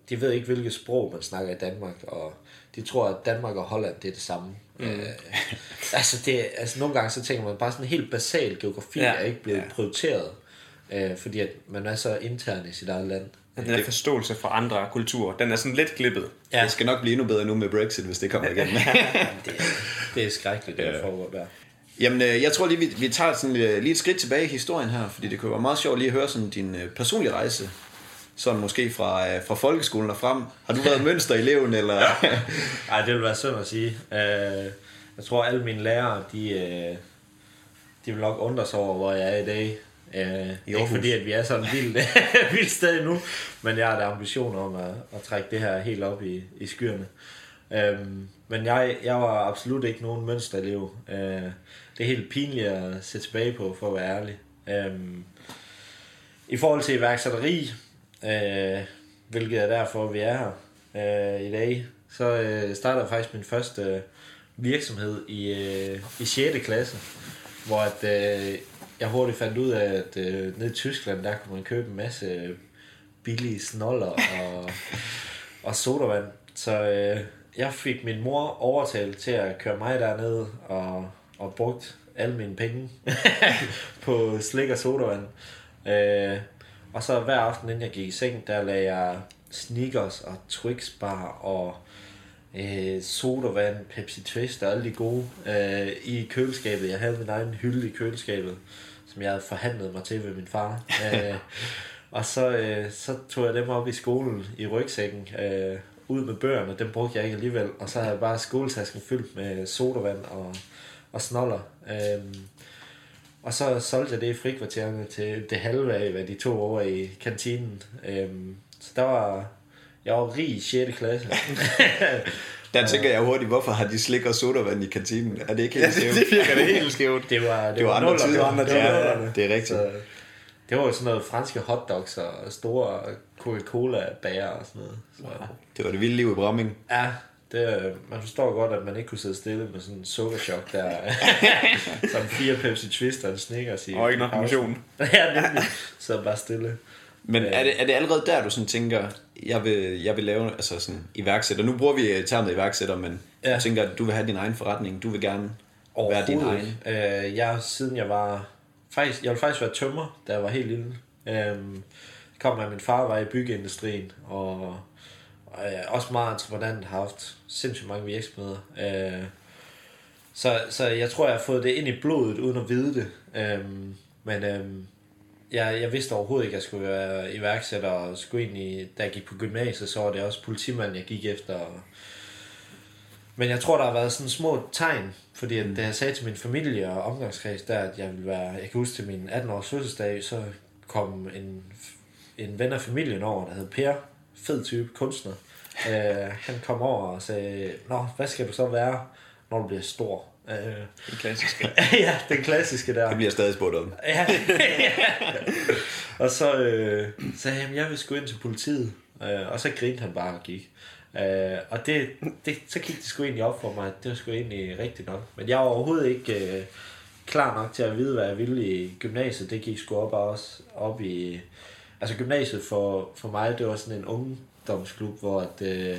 de ved ikke, hvilket sprog man snakker i Danmark, og de tror, at Danmark og Holland, det er det samme. Mm. Øh, altså, det, altså, nogle gange så tænker man bare sådan helt basal geografi Ja. er ikke blevet Ja. prioriteret, øh, fordi at man er så intern i sit eget land. Den der forståelse for andre kulturer, den er sådan lidt klippet. Ja. Det skal nok blive endnu bedre nu med Brexit, hvis det kommer igen. Det, det er skrækkeligt, det der foregår der. Jamen, øh, jeg tror lige, vi, vi tager sådan, øh, lige et skridt tilbage i historien her, fordi det kunne være meget sjovt lige at høre sådan din øh, personlige rejse. Sådan måske fra, øh, fra folkeskolen og frem. Har du været mønstereleven, eller? Ej, det vil være synd at sige. Øh, jeg tror, alle mine lærere, de, øh, de vil nok undre sig over, hvor jeg er i dag. Øh, ikke Aarhus. fordi, at vi er sådan et vildt, vildt sted nu, men jeg har da ambitioner om at, at trække det her helt op i, i skyerne. Øhm, men jeg, jeg var absolut ikke nogen mønsterelev. Øh, det er helt pinligt at se tilbage på, for at være ærlig. Øhm, I forhold til iværksætteri, øh, hvilket er derfor, vi er her øh, i dag, så øh, startede jeg faktisk min første øh, virksomhed i, øh, i 6. klasse, hvor at, øh, jeg hurtigt fandt ud af, at øh, nede i Tyskland, der kunne man købe en masse billige snoller og, og sodavand. Så øh, jeg fik min mor overtalt til at køre mig derned og, og brugt alle mine penge på slik og sodavand. Øh, og så hver aften, inden jeg gik i seng, der lagde jeg Snickers og Twix bar og øh, sodavand, Pepsi Twist og alle de gode øh, i køleskabet. Jeg havde min egen hylde i køleskabet, som jeg havde forhandlet mig til ved min far. øh, og så, øh, så tog jeg dem op i skolen i rygsækken, øh, ud med bøgerne, dem brugte jeg ikke alligevel. Og så havde jeg bare skoletasken fyldt med sodavand og, og snoller. Øh, og så solgte jeg det i frikvartererne til det halve af, hvad de tog over i kantinen. Øhm, så der var... Jeg var rig i 6. klasse. Der tænker jeg hurtigt, hvorfor har de slik og sodavand i kantinen? Er det ikke helt skævt? virker det helt skævt. Det var, det Det var andre nuller, tider. Det var, andre tider. ja, det er rigtigt. Så, det var jo sådan noget franske hotdogs og store Coca-Cola-bager og sådan noget. Så, Det var det vilde liv i Bramming. ja, det, man forstår godt, at man ikke kunne sidde stille med sådan en sukkerchok der. som fire Pepsi Twist og en Snickers i. Og ikke nok pausen. motion. ja, nemlig. Så bare stille. Men er det, er det allerede der, du sådan tænker, jeg vil, jeg vil lave altså sådan iværksætter? Nu bruger vi øh, termet iværksætter, men ja. Du tænker, at du vil have din egen forretning. Du vil gerne være din egen? Øh, jeg, siden jeg var... Faktisk, jeg ville faktisk være tømmer, da jeg var helt lille. Øhm, kom med, min far var i byggeindustrien, og, og er også meget entreprenant, har haft sindssygt mange virksomheder. Øh, så, så jeg tror, jeg har fået det ind i blodet, uden at vide det. Øhm, men øhm, jeg, jeg vidste overhovedet ikke, at jeg skulle være iværksætter, og skulle ind i, da jeg gik på gymnasiet, så var det også politimand, jeg gik efter. Og, men jeg tror, der har været sådan små tegn, fordi at, da jeg sagde til min familie og omgangskreds der, at jeg ville være, jeg kan huske til min 18-års fødselsdag, så kom en, en ven af familien over, der hed Per, fed type, kunstner. Uh, han kom over og sagde, Nå, hvad skal du så være, når du bliver stor? Uh, Det klassiske. ja, den klassiske der. Det bliver stadig spurgt om. Ja. og så øh, sagde jeg, "Jamen, jeg vil sgu ind til politiet. Øh, og så grinte han bare og gik. Øh, og det, det, så gik det sgu egentlig op for mig, at det var sgu egentlig rigtigt nok. Men jeg var overhovedet ikke øh, klar nok til at vide, hvad jeg ville i gymnasiet. Det gik sgu op også op i... Altså gymnasiet for, for mig, det var sådan en ungdomsklub, hvor at, øh,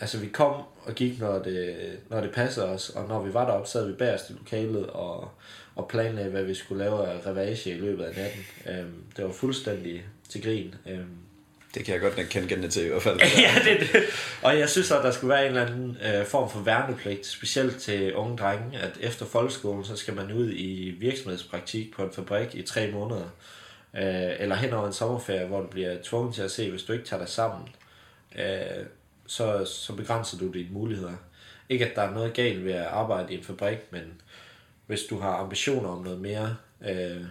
altså vi kom og gik, når det, når det passede os, og når vi var deroppe, sad vi bagerst i lokalet og, og planlagde, hvad vi skulle lave af revage i løbet af natten. Øhm, det var fuldstændig til grin. Øhm, Det kan jeg godt kende genkende til i hvert fald. ja, det, det. Og jeg synes, at der skulle være en eller anden øh, form for værnepligt, specielt til unge drenge, at efter folkeskolen, så skal man ud i virksomhedspraktik på en fabrik i tre måneder. Øh, eller hen over en sommerferie, hvor du bliver tvunget til at se, hvis du ikke tager dig sammen, øh, så, så begrænser du dine muligheder. Ikke at der er noget galt ved at arbejde i en fabrik, men hvis du har ambitioner om noget mere, øh,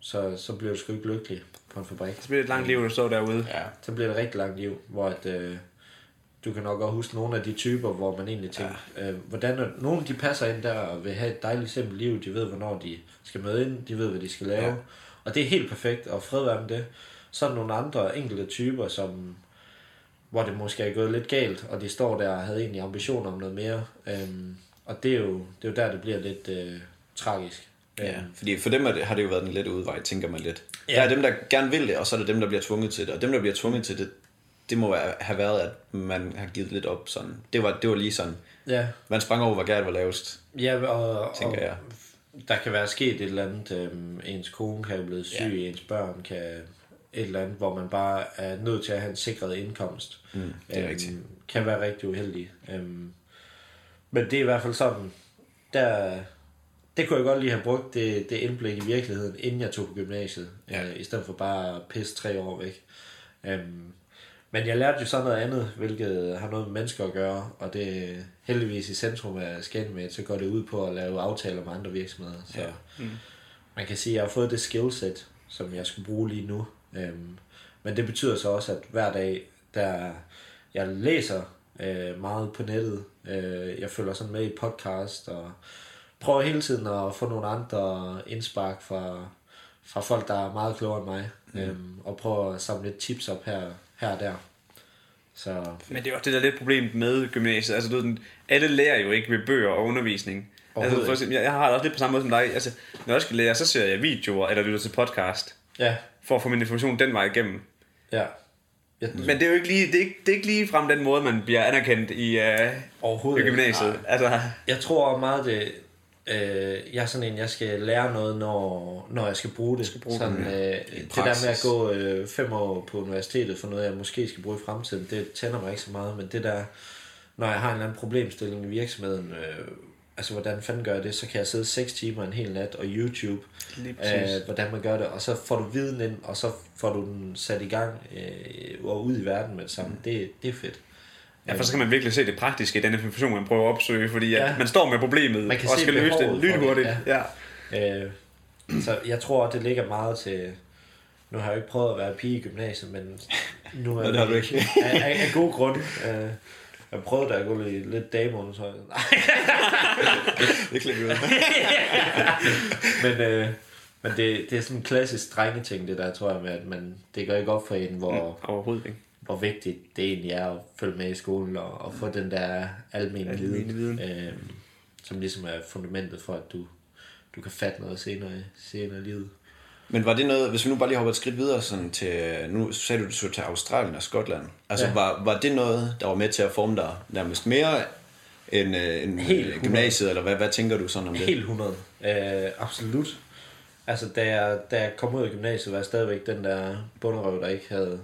så, så bliver du sgu ikke lykkelig på en fabrik. Så bliver det et langt liv, du står derude. Ja. Så bliver det et rigtig langt liv, hvor at, øh, du kan nok godt huske nogle af de typer, hvor man egentlig tænker, ja. øh, hvordan nogle de passer ind der og vil have et dejligt simpelt liv, de ved, hvornår de skal møde ind, de ved, hvad de skal lave, ja. Og det er helt perfekt, og fred være med det. Så er der nogle andre enkelte typer, som hvor det måske er gået lidt galt, og de står der og havde egentlig ambitioner om noget mere, øhm, og det er, jo, det er jo der, det bliver lidt øh, tragisk. Ja, Øhm, fordi for dem er det, har det jo været den lette udvej, tænker man lidt. Ja. Der er dem, der gerne vil det, og så er der dem, der bliver tvunget til det. Og dem, der bliver tvunget til det, det må have været, at man har givet lidt op sådan. Det var, det var lige sådan. ja, Man sprang over, hvor gært var lavest, ja og, tænker og, jeg. Der kan være sket et eller andet, øhm, ens kone kan blevet syg, ja. ens børn kan et eller andet, hvor man bare er nødt til at have en sikret indkomst. Mm, det er rigtigt. Kan være rigtig uheldig. Øhm, men det er i hvert fald sådan, der, det kunne jeg godt lige have brugt, det, det indblik i virkeligheden, inden jeg tog på gymnasiet, Ja. øh, i stedet for bare at pisse tre år væk. Øhm, men jeg lærte jo så noget andet, hvilket har noget med mennesker at gøre, og det heldigvis i centrum af Scanmate, så går det ud på at lave aftaler med andre virksomheder. Så Ja. mm. man kan sige, at jeg har fået det skillset, som jeg skulle bruge lige nu. Øhm, men det betyder så også, at hver dag, der jeg læser øh, meget på nettet, øh, jeg følger sådan med i podcast, og prøver hele tiden at få nogle andre indspark fra, fra folk, der er meget klogere end mig, mm. øhm, og prøver at samle lidt tips op her, her og der. Så Men det er også det, der er lidt problemet med gymnasiet. Altså, du ved, alle lærer jo ikke ved bøger og undervisning. Altså, for eksempel, jeg, jeg har det også lidt på samme måde som dig. Altså, når jeg skal lære, så ser jeg videoer eller lytter til podcast, ja, for at få min information den vej igennem. ja. Jeg, Men det er jo ikke lige, det er ikke, det er ikke lige frem den måde, man bliver anerkendt i, uh, overhovedet i ikke. gymnasiet. Altså, Jeg tror meget det... Øh, jeg er sådan en, jeg skal lære noget, når, når jeg skal bruge det. Skal bruge sådan, øh, det der med at gå øh, fem år på universitetet for noget, jeg måske skal bruge i fremtiden, det tænder mig ikke så meget. Men det der, når jeg har en eller anden problemstilling i virksomheden, øh, altså hvordan fanden gør jeg det, så kan jeg sidde 6 timer en hel nat og YouTube, øh, hvordan man gør det, og så får du viden ind, og så får du den sat i gang øh, og ud i verden med det samme. Det, det er fedt. Ja, for så kan man virkelig se det praktiske i den information, man prøver at opsøge, fordi at Ja. man står med problemet Man kan og skal løse det for det, lynhurtigt. ja. Ja. Øh, så jeg tror, det ligger meget til... Nu har jeg jo ikke prøvet at være pige i gymnasiet, men nu er det har du ikke. af, af, af god grund. Øh, jeg prøvede da at gå lidt, lidt dameundertøj. Nej, Det klipper vi ud. men, øh, men det, det er sådan en klassisk drengeting, det der, tror jeg, med, at man, det går ikke op for en, hvor, Overhovedet ikke. Hvor vigtigt det egentlig er at følge med i skolen og, og få den der almene Almene viden, viden. Øh, som ligesom er fundamentet for, at du, du kan fatte noget senere, senere i livet. Men var det noget, hvis vi nu bare lige hopper et skridt videre sådan til, nu sagde du, du skulle til Australien og Skotland. Altså Ja. var, var det noget, der var med til at forme dig nærmest mere, end, øh, end Helt øh, gymnasiet, eller hvad, hvad tænker du sådan om det? Helt 100. Øh, absolut. Altså, da jeg, da jeg kom ud af gymnasiet, var jeg stadigvæk den der bunderøv, der ikke havde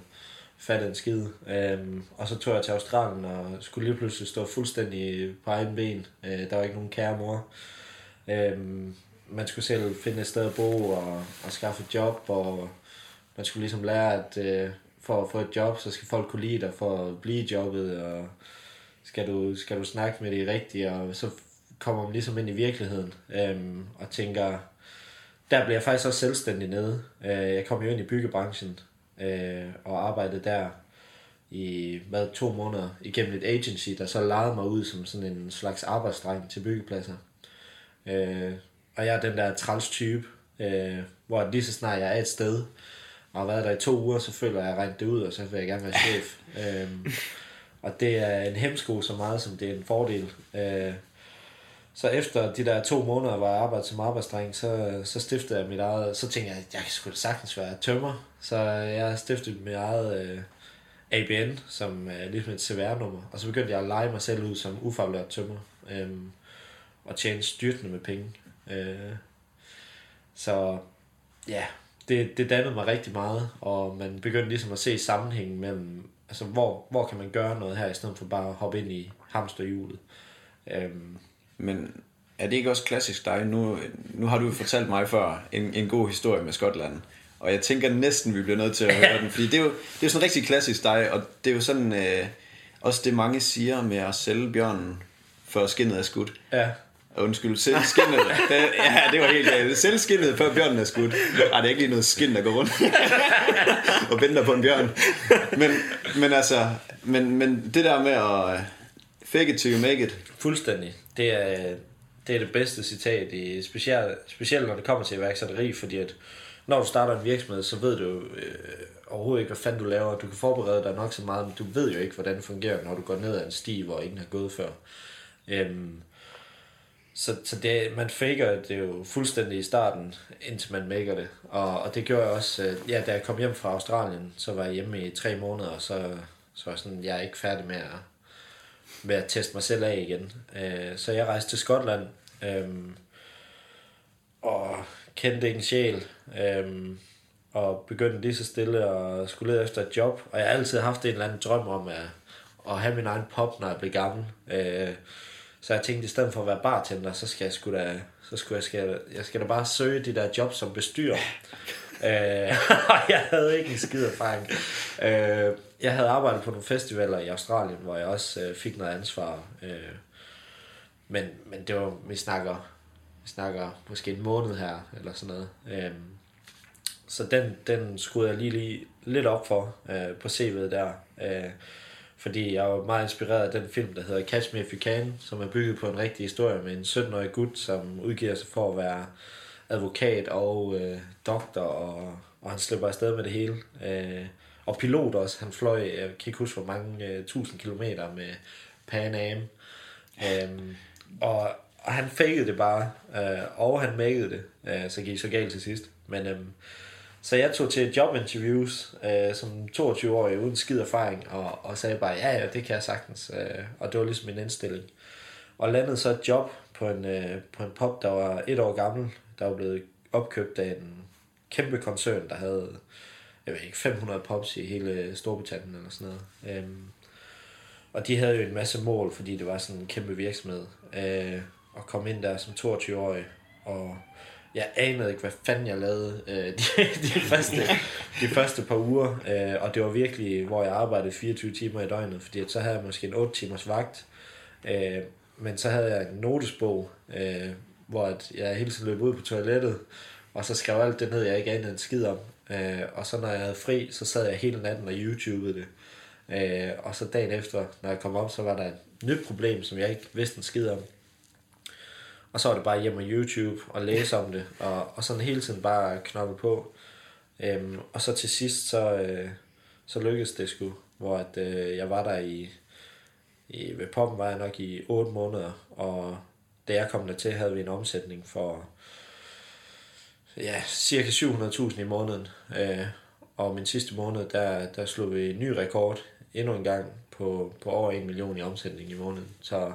fattet en skid. Øhm, og så tog jeg til Australien og skulle lige pludselig stå fuldstændig på egen ben. Øh, der var ikke nogen kære mor. Øhm, man skulle selv finde et sted at bo og, og skaffe et job, og man skulle ligesom lære, at øh, for at få et job, så skal folk kunne lide dig for at blive jobbet, og skal du, skal du snakke med det rigtige, og så kommer man ligesom ind i virkeligheden øhm, og tænker, der bliver jeg faktisk også selvstændig nede. Øh, jeg kom jo ind i byggebranchen øh, og arbejdede der i hvad, to måneder igennem et agency, der så lejede mig ud som sådan en slags arbejdsdreng til byggepladser. Øh, og jeg er den der træls type, øh, hvor lige så snart jeg er et sted, og har været der i to uger, så føler jeg, at jeg rent det ud, og så vil jeg gerne være chef. øh, og det er en hemsko så meget, som det er en fordel. Øh, så efter de der to måneder, hvor jeg arbejdede som arbejdsdreng, så, så stiftede jeg mit eget, så tænkte jeg, at jeg skulle sagtens være tømmer. Så jeg stiftede mit eget øh, ABN, som er ligesom et CVR-nummer. Og så begyndte jeg at lege mig selv ud som ufaglært tømmer. Øh, og tjene styrtende med penge. Øh, så ja, det, det dannede mig rigtig meget, og man begyndte ligesom at se sammenhængen mellem, altså hvor, hvor kan man gøre noget her, i stedet for bare at hoppe ind i hamsterhjulet. Øh, men er det ikke også klassisk dig? Nu, nu har du jo fortalt mig før en, en god historie med Skotland. Og jeg tænker næsten, vi bliver nødt til at høre den. Fordi det er jo, det er jo sådan rigtig klassisk dig, og det er jo sådan øh, også det mange siger med at sælge bjørnen, før skinnet er skudt. ja, Undskyld, selv skinnet. Det, ja, det var helt galt. Selv skinnet, før bjørnen er skudt. Ej, det er ikke lige noget skin, der går rundt og venter på en bjørn. Men, men altså, men, men det der med at fake it till you make it. fuldstændig. Det er, det er det bedste citat, i, specielt, specielt når det kommer til iværksætteri, fordi at når du starter en virksomhed, så ved du jo øh, overhovedet ikke, hvad fanden du laver. Du kan forberede dig nok så meget, men du ved jo ikke, hvordan det fungerer, når du går ned ad en sti, hvor ingen har gået før. Øhm, så, så det, man faker det jo fuldstændig i starten, indtil man maker det. Og, og det gjorde jeg også, øh, ja, da jeg kom hjem fra Australien, så var jeg hjemme i tre måneder, og så, så var jeg sådan, jeg er ikke færdig med at, med at teste mig selv af igen. Øh, så jeg rejste til Skotland, øh, og kendte ikke en sjæl, øh, og begyndte lige så stille at skulle lede efter et job. Og jeg har altid haft en eller anden drøm om at, at have min egen pop, når jeg blev gammel. Øh, så jeg tænkte, i stedet for at være bartender, så skal jeg sgu da, så skulle jeg, skal, jeg skal da bare søge de der jobs som bestyrer øh, jeg havde ikke en skid erfaring. Øh, jeg havde arbejdet på nogle festivaler i Australien, hvor jeg også øh, fik noget ansvar. Øh, men, men det var, vi snakker, vi snakker måske en måned her, eller sådan noget. Øh, så den, den skruede jeg lige, lige lidt op for øh, på CV'et der. Øh, fordi jeg var meget inspireret af den film, der hedder Catch Me If You Can, som er bygget på en rigtig historie med en 17-årig gut, som udgiver sig for at være advokat og øh, doktor, og, og han slipper afsted med det hele. Øh, og pilot også. Han fløj, jeg kan ikke huske, hvor mange øh, tusind kilometer med Pan Am. Øh, og, og han fakede det bare, øh, og han makede det, øh, så gik så galt til sidst. Men øh, så jeg tog til jobinterviews øh, som 22-årig uden skid erfaring, og, og sagde bare, ja, ja, det kan jeg sagtens. Øh, og det var ligesom min indstilling. Og landede så et job på en, øh, på en pop, der var et år gammel, der var blevet opkøbt af en kæmpe koncern, der havde jeg ved ikke, 500 pops i hele Storbritannien eller sådan noget. Øhm, og de havde jo en masse mål, fordi det var sådan en kæmpe virksomhed. Øh, og kom ind der som 22-årig, og jeg anede ikke, hvad fanden jeg lavede øh, de, de, første, de første par uger. Øh, og det var virkelig, hvor jeg arbejdede 24 timer i døgnet, fordi at så havde jeg måske en 8 timers vagt. Øh, men så havde jeg en notesbog, øh, hvor at jeg hele tiden løb ud på toilettet, og så skrev alt det ned, jeg ikke anede en skid om. Øh, og så når jeg havde fri, så sad jeg hele natten og YouTubede det. Øh, og så dagen efter, når jeg kom op, så var der et nyt problem, som jeg ikke vidste en skid om. Og så var det bare hjem og YouTube og læse om det, og, og sådan hele tiden bare knoppe på. Øhm, og så til sidst, så, øh, så lykkedes det sgu, hvor at, øh, jeg var der i, i, ved poppen var jeg nok i 8 måneder, og da jeg kom der til, havde vi en omsætning for ja, cirka 700.000 i måneden. Øh, og min sidste måned, der, der slog vi en ny rekord endnu en gang på, på over 1 million i omsætning i måneden. Så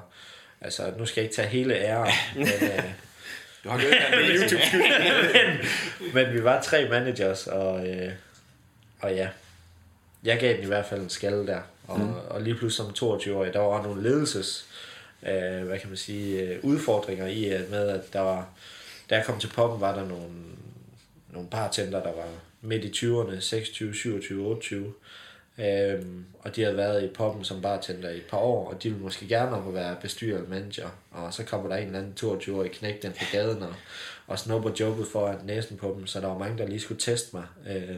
Altså, nu skal jeg ikke tage hele æren, men, øh, Du har gjort YouTube men vi var tre managers, og, øh, og ja, jeg gav den i hvert fald en skalle der. Og, mm. og lige pludselig som 22-årig, der var nogle ledelses, øh, hvad kan man sige, øh, udfordringer i, at med at der var, da jeg kom til poppen, var der nogle, nogle bartender, der var midt i 20'erne, 26, 27, 28. Øhm, og de havde været i poppen som bartender i et par år, og de ville måske gerne op at være bestyrer eller manager. Og så kommer der en eller anden 22-årig knæk den på gaden og, og snupper jobbet foran næsen på dem, så der var mange, der lige skulle teste mig. Øh,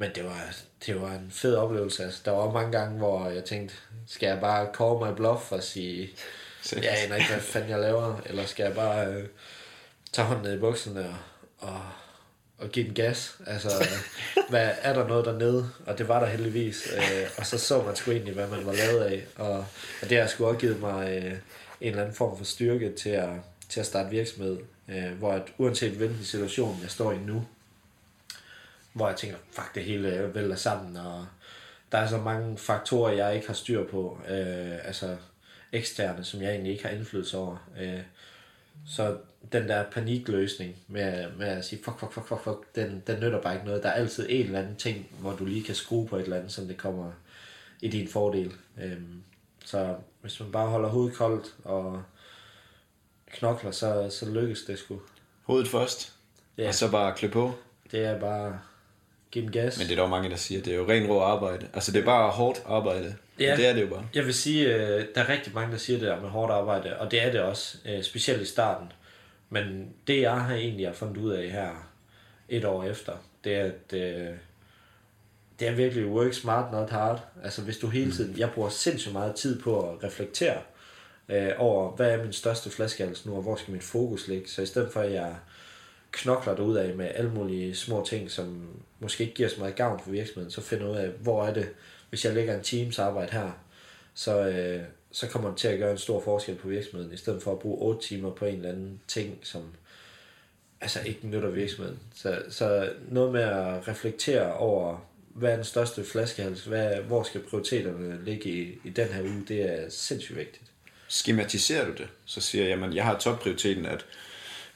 men det var, det var en fed oplevelse. Altså, der var mange gange, hvor jeg tænkte, skal jeg bare call my bluff og sige, jeg aner ikke, hvad fanden jeg laver, eller skal jeg bare øh, tage hånden ned i bukserne og, og, og give den gas? Altså, hvad, er der noget dernede? Og det var der heldigvis. Øh, og så så man sgu egentlig, hvad man var lavet af. Og, og det har sgu også givet mig øh, en eller anden form for styrke til at, til at starte virksomhed. Øh, hvor at, uanset hvilken situation jeg står i nu, hvor jeg tænker, fuck det hele vælter sammen, og der er så mange faktorer, jeg ikke har styr på, øh, altså eksterne, som jeg egentlig ikke har indflydelse over. Øh, så den der panikløsning med, med at sige, fuck, fuck, fuck, fuck, fuck, den, den nytter bare ikke noget. Der er altid en eller anden ting, hvor du lige kan skrue på et eller andet, så det kommer i din fordel. Øh, så hvis man bare holder hovedet koldt og knokler, så, så lykkes det sgu. Hovedet først, Ja. og så bare klø på. Det er bare give den gas. Men det er jo mange, der siger, det er jo ren rå arbejde. Altså, det er bare hårdt arbejde. Ja. Det er det jo bare. Jeg vil sige, øh, der er rigtig mange, der siger det der med hårdt arbejde, og det er det også, øh, specielt i starten. Men det, jeg har egentlig har fundet ud af her et år efter, det er, at øh, det er virkelig work smart, not hard. Altså hvis du hele tiden, jeg bruger sindssygt meget tid på at reflektere øh, over, hvad er min største flaskehals nu, og hvor skal min fokus ligge. Så i stedet for, at jeg knokler dig ud af med alle mulige små ting, som måske ikke giver så meget gavn for virksomheden, så finder ud af, hvor er det, hvis jeg lægger en teams arbejde her, så, øh, så kommer det til at gøre en stor forskel på virksomheden, i stedet for at bruge 8 timer på en eller anden ting, som altså ikke nytter virksomheden. Så, så noget med at reflektere over, hvad er den største flaskehals, hvad, hvor skal prioriteterne ligge i, i den her uge, det er sindssygt vigtigt. Skematiserer du det, så siger jeg, jamen, jeg har topprioriteten, at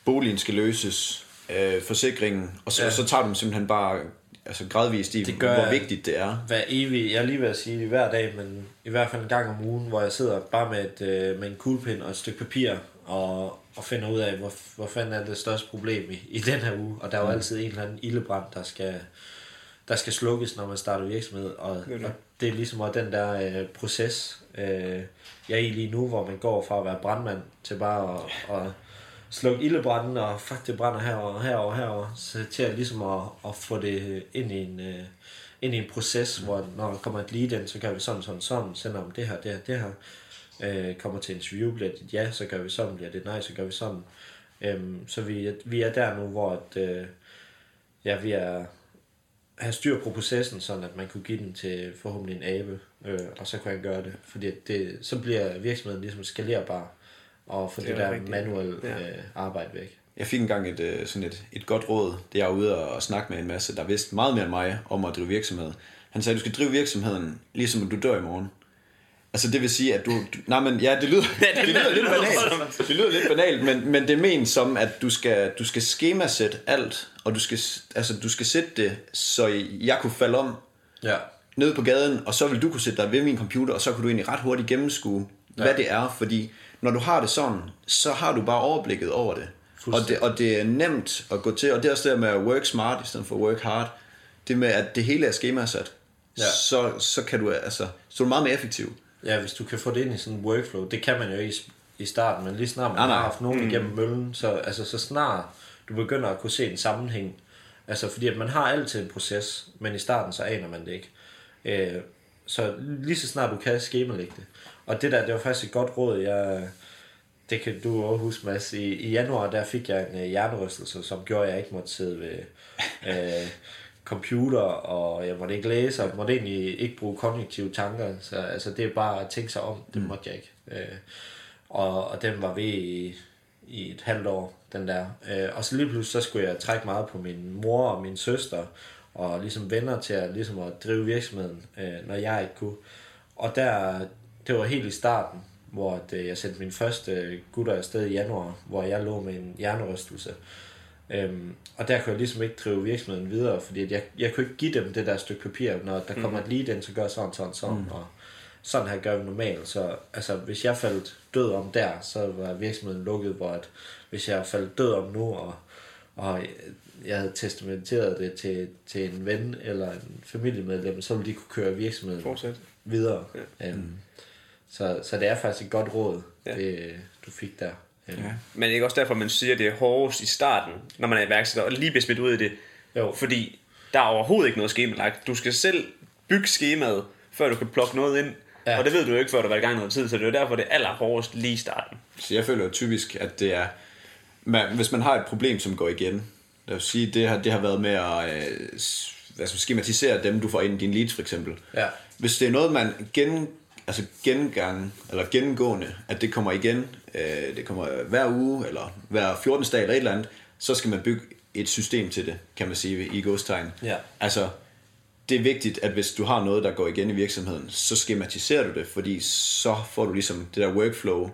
boligen skal løses, øh, forsikringen, og så, Ja. så tager du dem simpelthen bare altså gradvist i, Det gør hvor vigtigt det er. hver evig, jeg er lige ved at sige det hver dag, men i hvert fald en gang om ugen, hvor jeg sidder bare med, et, øh, med en kuglepind og et stykke papir, og, og finder ud af, hvor, hvor fanden er det største problem i, i den her uge. Og der er jo altid en eller anden ildebrand, der skal, der skal slukkes, når man starter virksomhed. Og, Det er det. og det er ligesom også den der øh, proces, øh, jeg er i lige nu, hvor man går fra at være brandmand til bare at, at slukke ildebranden, og fuck, det brænder herover, herover, herover, så til at ligesom at, at få det ind i en, øh, ind i en proces, hvor når der kommer et lead ind, så gør vi sådan, sådan, sådan, sender om det her, det her, det her, øh, kommer til interview, bliver det ja, så gør vi sådan, bliver det nej, så gør vi sådan. Øhm, så vi, vi er der nu, hvor at, øh, ja, vi er have styr på processen, sådan at man kunne give den til forhåbentlig en abe, øh, og så kunne han gøre det. Fordi det, så bliver virksomheden ligesom skalerbar, og få det, Det er der rigtigt. manuelle Ja. øh, arbejde væk. Jeg fik engang et, øh, sådan et, et godt råd, det jeg var ude og snakke med en masse, der vidste meget mere end mig om at drive virksomhed. Han sagde, at du skal drive virksomheden, ligesom at du dør i morgen. Altså det vil sige, at du... du nej, men ja, det lyder, det lyder lidt banalt. Det lyder lidt banalt, men, men det er ment som, at du skal, du skal skemasætte alt, og du skal, altså, du skal sætte det, så jeg kunne falde om Ja. ned på gaden, og så vil du kunne sætte dig ved min computer, og så kan du egentlig ret hurtigt gennemskue, ja. hvad det er, fordi når du har det sådan, så har du bare overblikket over det. Og det, og det er nemt at gå til, og det er også det med at work smart i stedet for work hard. Det med, at det hele er skemasat. Ja. Så, så kan du, altså, så er du meget mere effektiv. Ja, hvis du kan få det ind i sådan en workflow, det kan man jo ikke i, i starten, men lige snart man Nej, nej. har haft nogen mm. igennem møllen, så, altså, så snart du begynder at kunne se en sammenhæng, altså fordi at man har altid en proces, men i starten så aner man det ikke. Øh, så lige så snart du kan skemalægge det. Og det der, det var faktisk et godt råd, jeg, det kan du også huske, Mads. I, I januar, der fik jeg en øh, hjernerystelse, som gjorde, at jeg ikke måtte sidde ved øh, computer, og jeg måtte ikke læse, og måtte egentlig ikke bruge kognitive tanker. Så altså, det er bare at tænke sig om, det måtte jeg ikke. Øh, og, og den var ved i, i et halvt år, den der. Øh, og så lige pludselig, så skulle jeg trække meget på min mor og min søster, og ligesom venner til at, ligesom at drive virksomheden, øh, når jeg ikke kunne. Og der, det var helt i starten, hvor at, øh, jeg sendte min første gutter afsted i januar, hvor jeg lå med en hjernerystelse. Øhm, og der kunne jeg ligesom ikke drive virksomheden videre, fordi at jeg, jeg kunne ikke give dem det der stykke papir, når der kommer et lead ind, så gør sådan, sådan, sådan, mm. og sådan her gør vi normalt. Så altså, hvis jeg faldt død om der, så var virksomheden lukket, hvor at, hvis jeg faldt død om nu, og, og jeg havde testamenteret det til, til en ven eller en familiemedlem, så ville de kunne køre virksomheden Fortsæt. videre. Ja. Øhm, så, så det er faktisk et godt råd, ja. det, du fik der. Ja. Men det er ikke også derfor, man siger, at det er hårdest i starten, når man er iværksætter, og lige bliver smidt ud i det. Jo. Fordi der er overhovedet ikke noget skemalagt. Du skal selv bygge skemaet, før du kan plukke noget ind. Ja. Og det ved du jo ikke, før du har været i gang noget tid, så det er derfor, det er allerhårdest lige i starten. Så jeg føler typisk, at det er, man, hvis man har et problem, som går igen, lad os sige, det har, det har været med at øh, s- hvad skal man, skematisere dem, du får ind i din leads for eksempel. Ja. Hvis det er noget, man gen, altså gengang, eller gennemgående, at det kommer igen, øh, det kommer hver uge, eller hver 14. dag, eller et eller andet, så skal man bygge et system til det, kan man sige i godstegn. Ja. Altså, det er vigtigt, at hvis du har noget, der går igen i virksomheden, så skematiserer du det, fordi så får du ligesom det der workflow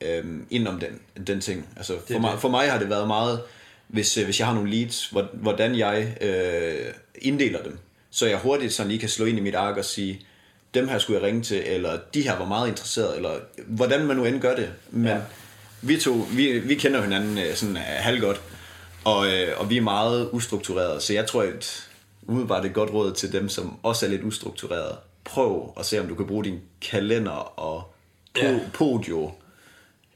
øhm, ind om den, den ting. Altså, for, mig, for mig har det været meget, hvis, øh, hvis jeg har nogle leads, hvor- hvordan jeg øh, inddeler dem, så jeg hurtigt sådan lige kan slå ind i mit ark og sige, dem her skulle jeg ringe til, eller de her var meget interesseret, eller hvordan man nu end gør det. Men Ja. vi to, vi, vi kender hinanden øh, sådan øh, halvgodt, og, øh, og vi er meget ustrukturerede, så jeg tror, at umiddelbart et godt råd til dem, som også er lidt ustrukturerede. Prøv at se, om du kan bruge din kalender og po- Ja. podio.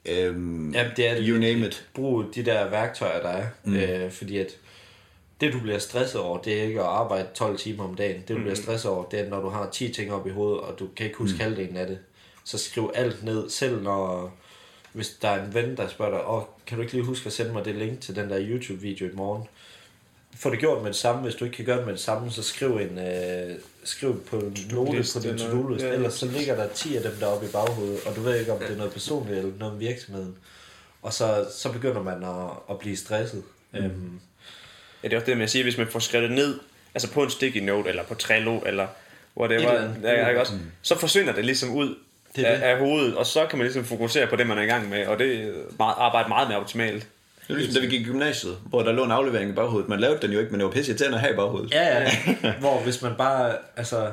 Øhm, Ja, det er det. You name it. Brug de der værktøjer, der er. Mm. Øh, fordi at det, du bliver stresset over, det er ikke at arbejde 12 timer om dagen. Det, du bliver stresset over, det er, når du har 10 ting op i hovedet, og du kan ikke huske mm. halvdelen af det. Så skriv alt ned, selv når... Hvis der er en ven, der spørger dig, Åh, kan du ikke lige huske at sende mig det link til den der YouTube-video i morgen? Få det gjort med det samme. Hvis du ikke kan gøre det med det samme, så skriv, en, øh, skriv på en note på din eller- to-do-list. ja, ja. Ellers så ligger der 10 af dem deroppe i baghovedet, og du ved ikke, om det er noget personligt eller noget om virksomheden. Og så, så begynder man at, at blive stresset. Mm. Øhm, Ja, det er også det, man siger, hvis man får skrevet det ned, altså på en sticky note, eller på Trello, eller whatever, andet. ja, ikke også, så forsvinder det ligesom ud Det er af, det. af, hovedet, og så kan man ligesom fokusere på det, man er i gang med, og det er meget, arbejde meget mere optimalt. Det er ligesom, da vi gik i gymnasiet, hvor der lå en aflevering i baghovedet. Man lavede den jo ikke, men det var pisse irriterende at have i baghovedet. ja, ja. Hvor hvis man bare, altså,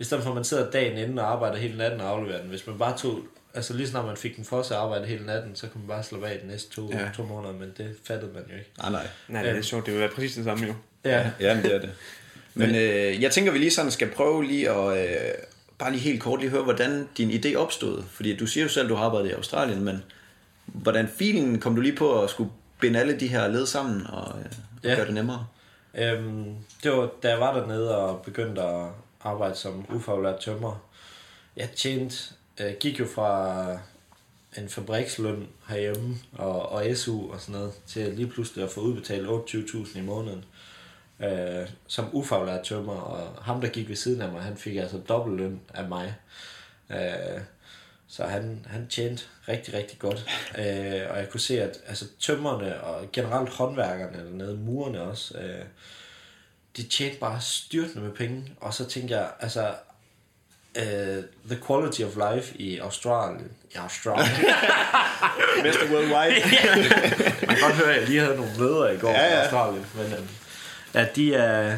i stedet for at man sidder dagen inden og arbejder hele natten og afleverer den, hvis man bare tog, altså lige snart man fik den for sig at arbejde hele natten, så kunne man bare slappe af de næste to, ja. To måneder, men det fattede man jo ikke. Nej, nej. Nej, det er sjovt, det vil være præcis det samme jo. Ja, Ja, men det er det. Men øh, jeg tænker, vi lige sådan skal prøve lige at... Øh, bare lige helt kort lige høre, hvordan din idé opstod. Fordi du siger jo selv, at du har arbejdet i Australien, men hvordan feelingen kom du lige på at skulle binde alle de her led sammen og, øh, og Ja. gøre det nemmere? Øhm, det var, da jeg var dernede og begyndte at arbejde som ufaglært tømrer. Jeg tjente, øh, gik jo fra en fabriksløn herhjemme og, og SU og sådan noget, til lige pludselig at få udbetalt 28.000 i måneden øh, som ufaglært tømmer, Og ham, der gik ved siden af mig, han fik altså dobbelt løn af mig. Øh, så han, han tjente rigtig, rigtig godt. Øh, og jeg kunne se, at altså, tømmerne og generelt håndværkerne dernede, murerne også, øh, de tjente bare styrtende med penge. Og så tænkte jeg, altså, uh, the quality of life i Australien, i Australien, Mr. Worldwide. man kan godt høre, at jeg lige havde nogle møder i går ja, Ja, i Australien, men øhm, at de er...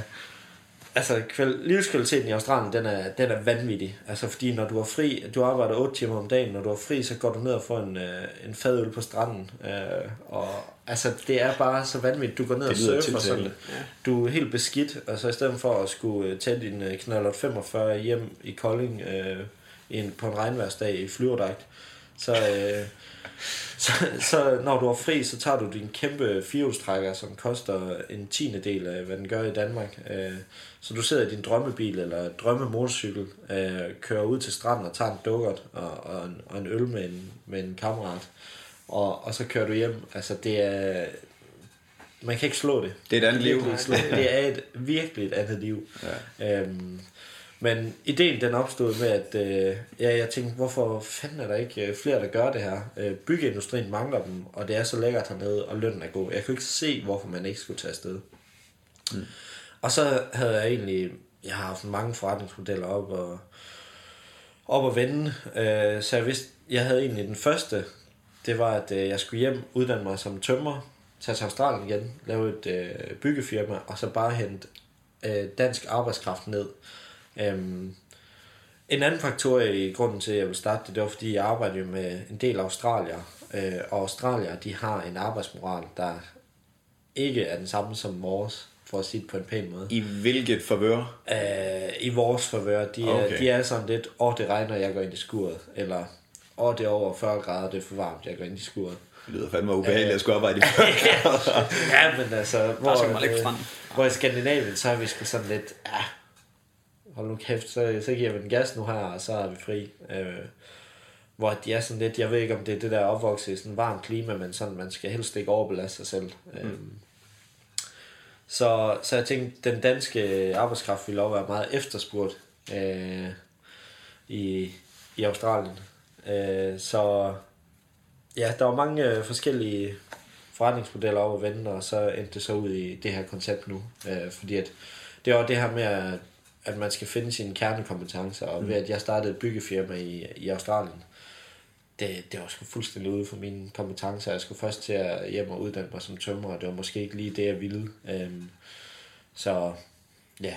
Altså, kval- livskvaliteten i Australien, den er, den er vanvittig. Altså, fordi når du er fri, du arbejder 8 timer om dagen, når du er fri, så går du ned og får en, øh, en fadøl på stranden. Øh, og altså, det er bare så vanvittigt. Du går ned og Det lyder surfer sådan. Du er helt beskidt. Altså, i stedet for at skulle øh, tage din øh, knallert 45 hjem i Kolding øh, i en, på en regnværsdag i flyverdragt, så... Øh, så, så når du er fri, så tager du din kæmpe firehjulstrækker, som koster en tiende del af, hvad den gør i Danmark. Øh, Så du sidder i din drømmebil eller drømmemotorcykel, øh, kører ud til stranden og tager en dukkert og, og, en, og en øl med en, med en kammerat. Og, og så kører du hjem. Altså det er... Man kan ikke slå det. Det er et andet liv. Det er et virkelig et andet liv. Ja. Øhm, men ideen den opstod med, at øh, ja, jeg tænkte, hvorfor fanden er der ikke øh, flere, der gør det her? Øh, byggeindustrien mangler dem, og det er så lækkert hernede, og lønnen er god. Jeg kunne ikke se, hvorfor man ikke skulle tage afsted. Mm. Og så havde jeg egentlig, jeg har haft mange forretningsmodeller op, og op og vende. Øh, så jeg vidste, jeg havde egentlig den første, det var, at øh, jeg skulle hjem, uddanne mig som tømrer, tage til Australien igen, lave et øh, byggefirma, og så bare hente øh, dansk arbejdskraft ned. Øhm, en anden faktor i grunden til, at jeg vil starte det, det var, fordi jeg arbejder jo med en del australier, øh, og australier, de har en arbejdsmoral, der ikke er den samme som vores, for at sige det på en pæn måde. I hvilket favør? Øh, I vores favør, de, er, Okay. de er sådan lidt, åh, oh, det regner, jeg går ind i skuret, eller åh, oh, det er over 40 grader, det er for varmt, jeg går ind i skuret. Det lyder fandme ubehageligt at skulle arbejde i ja, men altså, hvor, skal man ikke øh, frem. hvor i Skandinavien, så er vi sgu sådan lidt, ja, hold nu kæft, så, så giver vi den gas nu her, og så er vi fri. Øh, hvor de er sådan lidt, jeg ved ikke om det er det der opvokset i sådan et varmt klima, men sådan, man skal helst ikke overbelaste sig selv. Mm. Øh, så, så jeg tænkte, den danske arbejdskraft ville også være meget efterspurgt øh, i, i Australien. Øh, så ja, der var mange øh, forskellige forretningsmodeller at vende, og så endte det så ud i det her koncept nu. Øh, fordi at det var det her med, at, at man skal finde sine kernekompetencer, og ved at jeg startede et byggefirma i, i Australien, det, det var sgu fuldstændig ude for mine kompetencer. Jeg skulle først til at hjem og uddanne mig som tømrer, og det var måske ikke lige det, jeg ville. Øhm, så ja,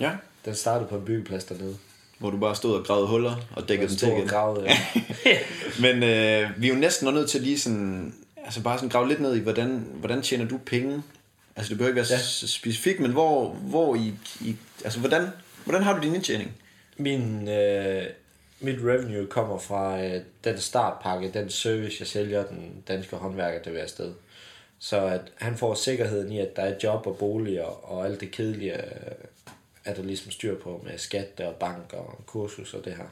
ja, den startede på en byggeplads dernede. hvor du bare stod og gravede huller og dækkede dem til igen. ja. Men øh, vi er jo næsten nødt til lige sådan, altså bare sådan grave lidt ned i, hvordan, hvordan tjener du penge? Altså det behøver ikke være ja. specifikt, men hvor, hvor i, i, altså hvordan, hvordan har du din indtjening? Min, øh, mit revenue kommer fra øh, den startpakke, den service, jeg sælger den danske håndværker til hver sted. Så at han får sikkerheden i, at der er job og bolig og, alt det kedelige, øh, er der ligesom styr på med skat og bank og kursus og det her.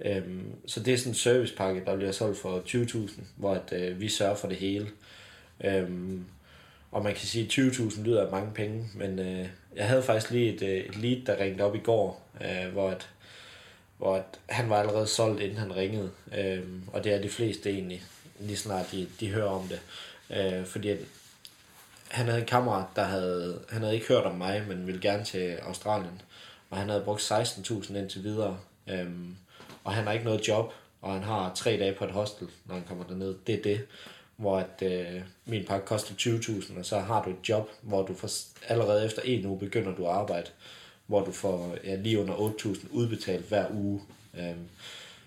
Øhm, så det er sådan en servicepakke, der bliver solgt for 20.000, hvor at, øh, vi sørger for det hele. Øhm, og man kan sige, at 20.000 lyder af mange penge, men øh, jeg havde faktisk lige et, øh, et lead, der ringte op i går, øh, hvor, at, hvor at han var allerede solgt, inden han ringede. Øh, og det er de fleste egentlig, lige snart de, de hører om det. Øh, fordi at han havde en kammerat, der havde, han havde ikke hørt om mig, men ville gerne til Australien. Og han havde brugt 16.000 indtil videre. Øhm, og han har ikke noget job, og han har tre dage på et hostel, når han kommer derned. Det er det, hvor at, øh, min pakke koster 20.000, og så har du et job, hvor du får, allerede efter en uge begynder du at arbejde, hvor du får ja, lige under 8.000 udbetalt hver uge. Øhm,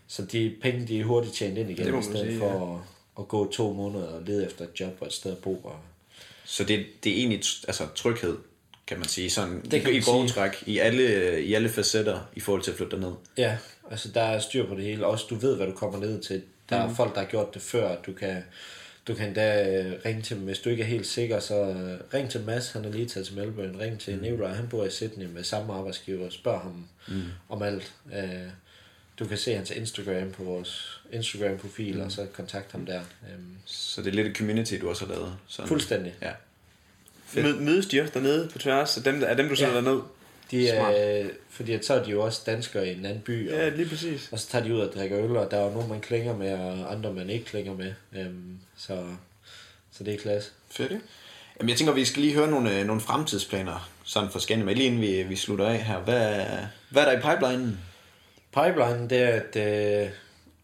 så de penge, de er hurtigt tjent ind igen, i stedet sige, for at, at gå to måneder og lede efter et job og et sted at bo. Og, Så det, det er egentlig altså, tryghed, kan man sige, sådan Det kan i, grove træk, i alle, i alle facetter i forhold til at flytte derned. Ja, altså der er styr på det hele. Også du ved, hvad du kommer ned til. Der er folk, der har gjort det før. Du kan, du kan endda øh, ringe til dem, hvis du ikke er helt sikker, så øh, ring til Mads, han er lige taget til Melbourne. Ring til mm. Nikolaj, han bor i Sydney med samme arbejdsgiver. Spørg ham mm. om alt. Øh, du kan se hans Instagram på vores Instagram-profil, mm. og så kontakt ham der. Øhm, Så det er lidt et community, du også har lavet. Sådan. fuldstændig. Ja. Mød, mødes de også dernede på tværs af dem, der, af dem du sender Ja. ja. derned? De Smart. er, fordi at så er de jo også danskere i en anden by, og Ja, lige præcis. Og så tager de ud og drikker øl, og der er jo nogen, man klinger med, og andre, man ikke klinger med. Øhm, så, så det er klasse. Fedt? Jamen, jeg tænker, vi skal lige høre nogle, øh, nogle fremtidsplaner, sådan for Scandinavia, lige inden vi, vi slutter af her. Hvad, hvad er der i pipelinen? Pipeline, det er, at øh,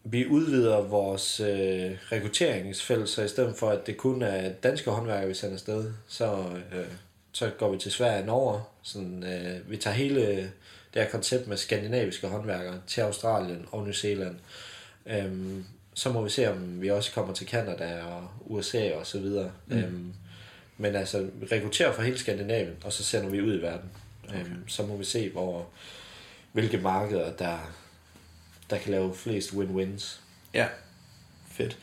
vi udvider vores øh, rekrutteringsfelt, så i stedet for, at det kun er danske håndværkere, vi sender afsted, så, øh, så går vi til Sverige og Norge. Sådan, øh, vi tager hele det her koncept med skandinaviske håndværkere til Australien og New Zealand. Øhm, så må vi se, om vi også kommer til Canada og USA og så videre. Mm. Øhm, men altså, vi rekrutterer fra hele Skandinavien, og så sender vi ud i verden. Okay. Øhm, så må vi se, hvor, hvilke markeder, der, der kan lave flest win-wins. Ja, fedt.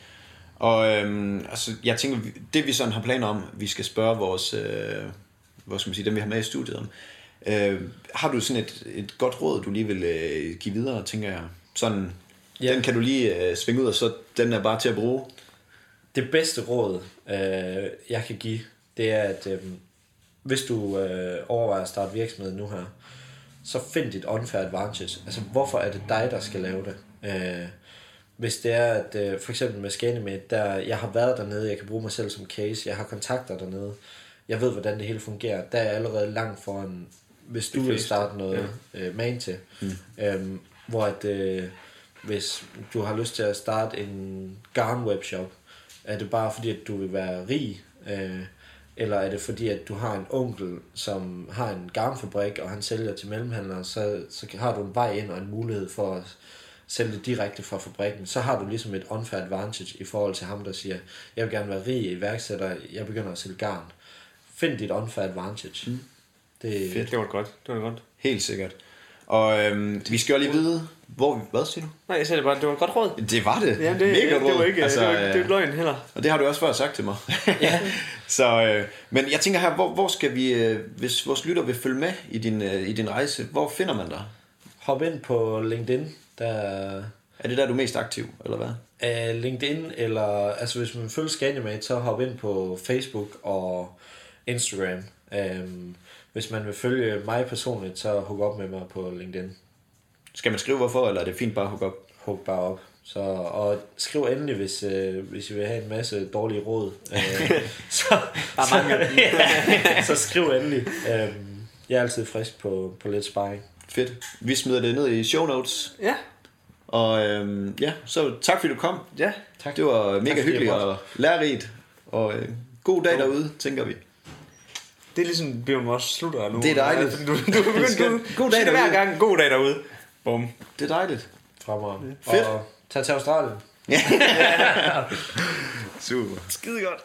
Og øhm, altså, jeg tænker, det vi sådan har planer om, vi skal spørge vores, øh, hvad skal man sige, dem vi har med i studiet om. Øh, har du sådan et, et godt råd, du lige vil øh, give videre, tænker jeg? Sådan, Ja. den kan du lige øh, svinge ud, og så den er bare til at bruge. Det bedste råd, øh, jeg kan give, det er, at øh, hvis du øh, overvejer at starte virksomhed nu her, så find dit unfair advantage. Altså, hvorfor er det dig, der skal lave det? Øh, hvis det er, at øh, for eksempel med Scanemate, der, jeg har været dernede, jeg kan bruge mig selv som case, jeg har kontakter dernede, jeg ved, hvordan det hele fungerer, der er jeg allerede langt foran, hvis du vil starte noget ja. øh, man til. Mm. Øhm, hvor at, øh, hvis du har lyst til at starte en garn webshop, er det bare fordi, at du vil være rig, øh, eller er det fordi, at du har en onkel, som har en garnfabrik, og han sælger til mellemhandlere, så, så har du en vej ind og en mulighed for at sælge det direkte fra fabrikken. Så har du ligesom et unfair advantage i forhold til ham, der siger, jeg vil gerne være rig iværksætter, jeg begynder at sælge garn. Find dit unfair advantage. Mm. Det, Fedt. Det var godt. Det var godt. Helt sikkert. Og øhm, vi skal jo lige vide, hvor vi... Hvad siger du? Nej, jeg sagde det bare, det var et godt råd. Det var det. Ja, det, Mega det, råd. det var ikke, altså, det var ikke, det var øh, løgn heller. Og det har du også før sagt til mig. ja. Så, øh, men jeg tænker her, hvor, hvor skal vi, øh, hvis vores lytter vil følge med i din, øh, i din rejse, hvor finder man dig? Hop ind på LinkedIn, der Er det der, du er mest aktiv, eller hvad? er LinkedIn, eller altså hvis man vil følge Scandimate, så hop ind på Facebook og Instagram. Um, hvis man vil følge mig personligt, så hook op med mig på LinkedIn. Skal man skrive hvorfor, eller er det fint bare at hooke op? Hook bare op. Så, og skriv endelig, hvis, øh, hvis I vil have en masse dårlige råd. Øh, så, så, så skriv endelig. Um, jeg er altid frisk på, på lidt sparring. Fedt. Vi smider det ned i show notes. Ja. Og øhm, ja, så tak fordi du kom. Ja. Tak. Det var mega fordi hyggeligt og lærerigt. Og øh, god dag derude, tænker vi. Det er ligesom Bjørn vores slutter nu. Det er dejligt. Du, du, du, du, God dag det hver derude. gang. God dag derude. Bum. Det er dejligt. Fremragende. Fedt. Og tag til Australien. Super. Skide godt.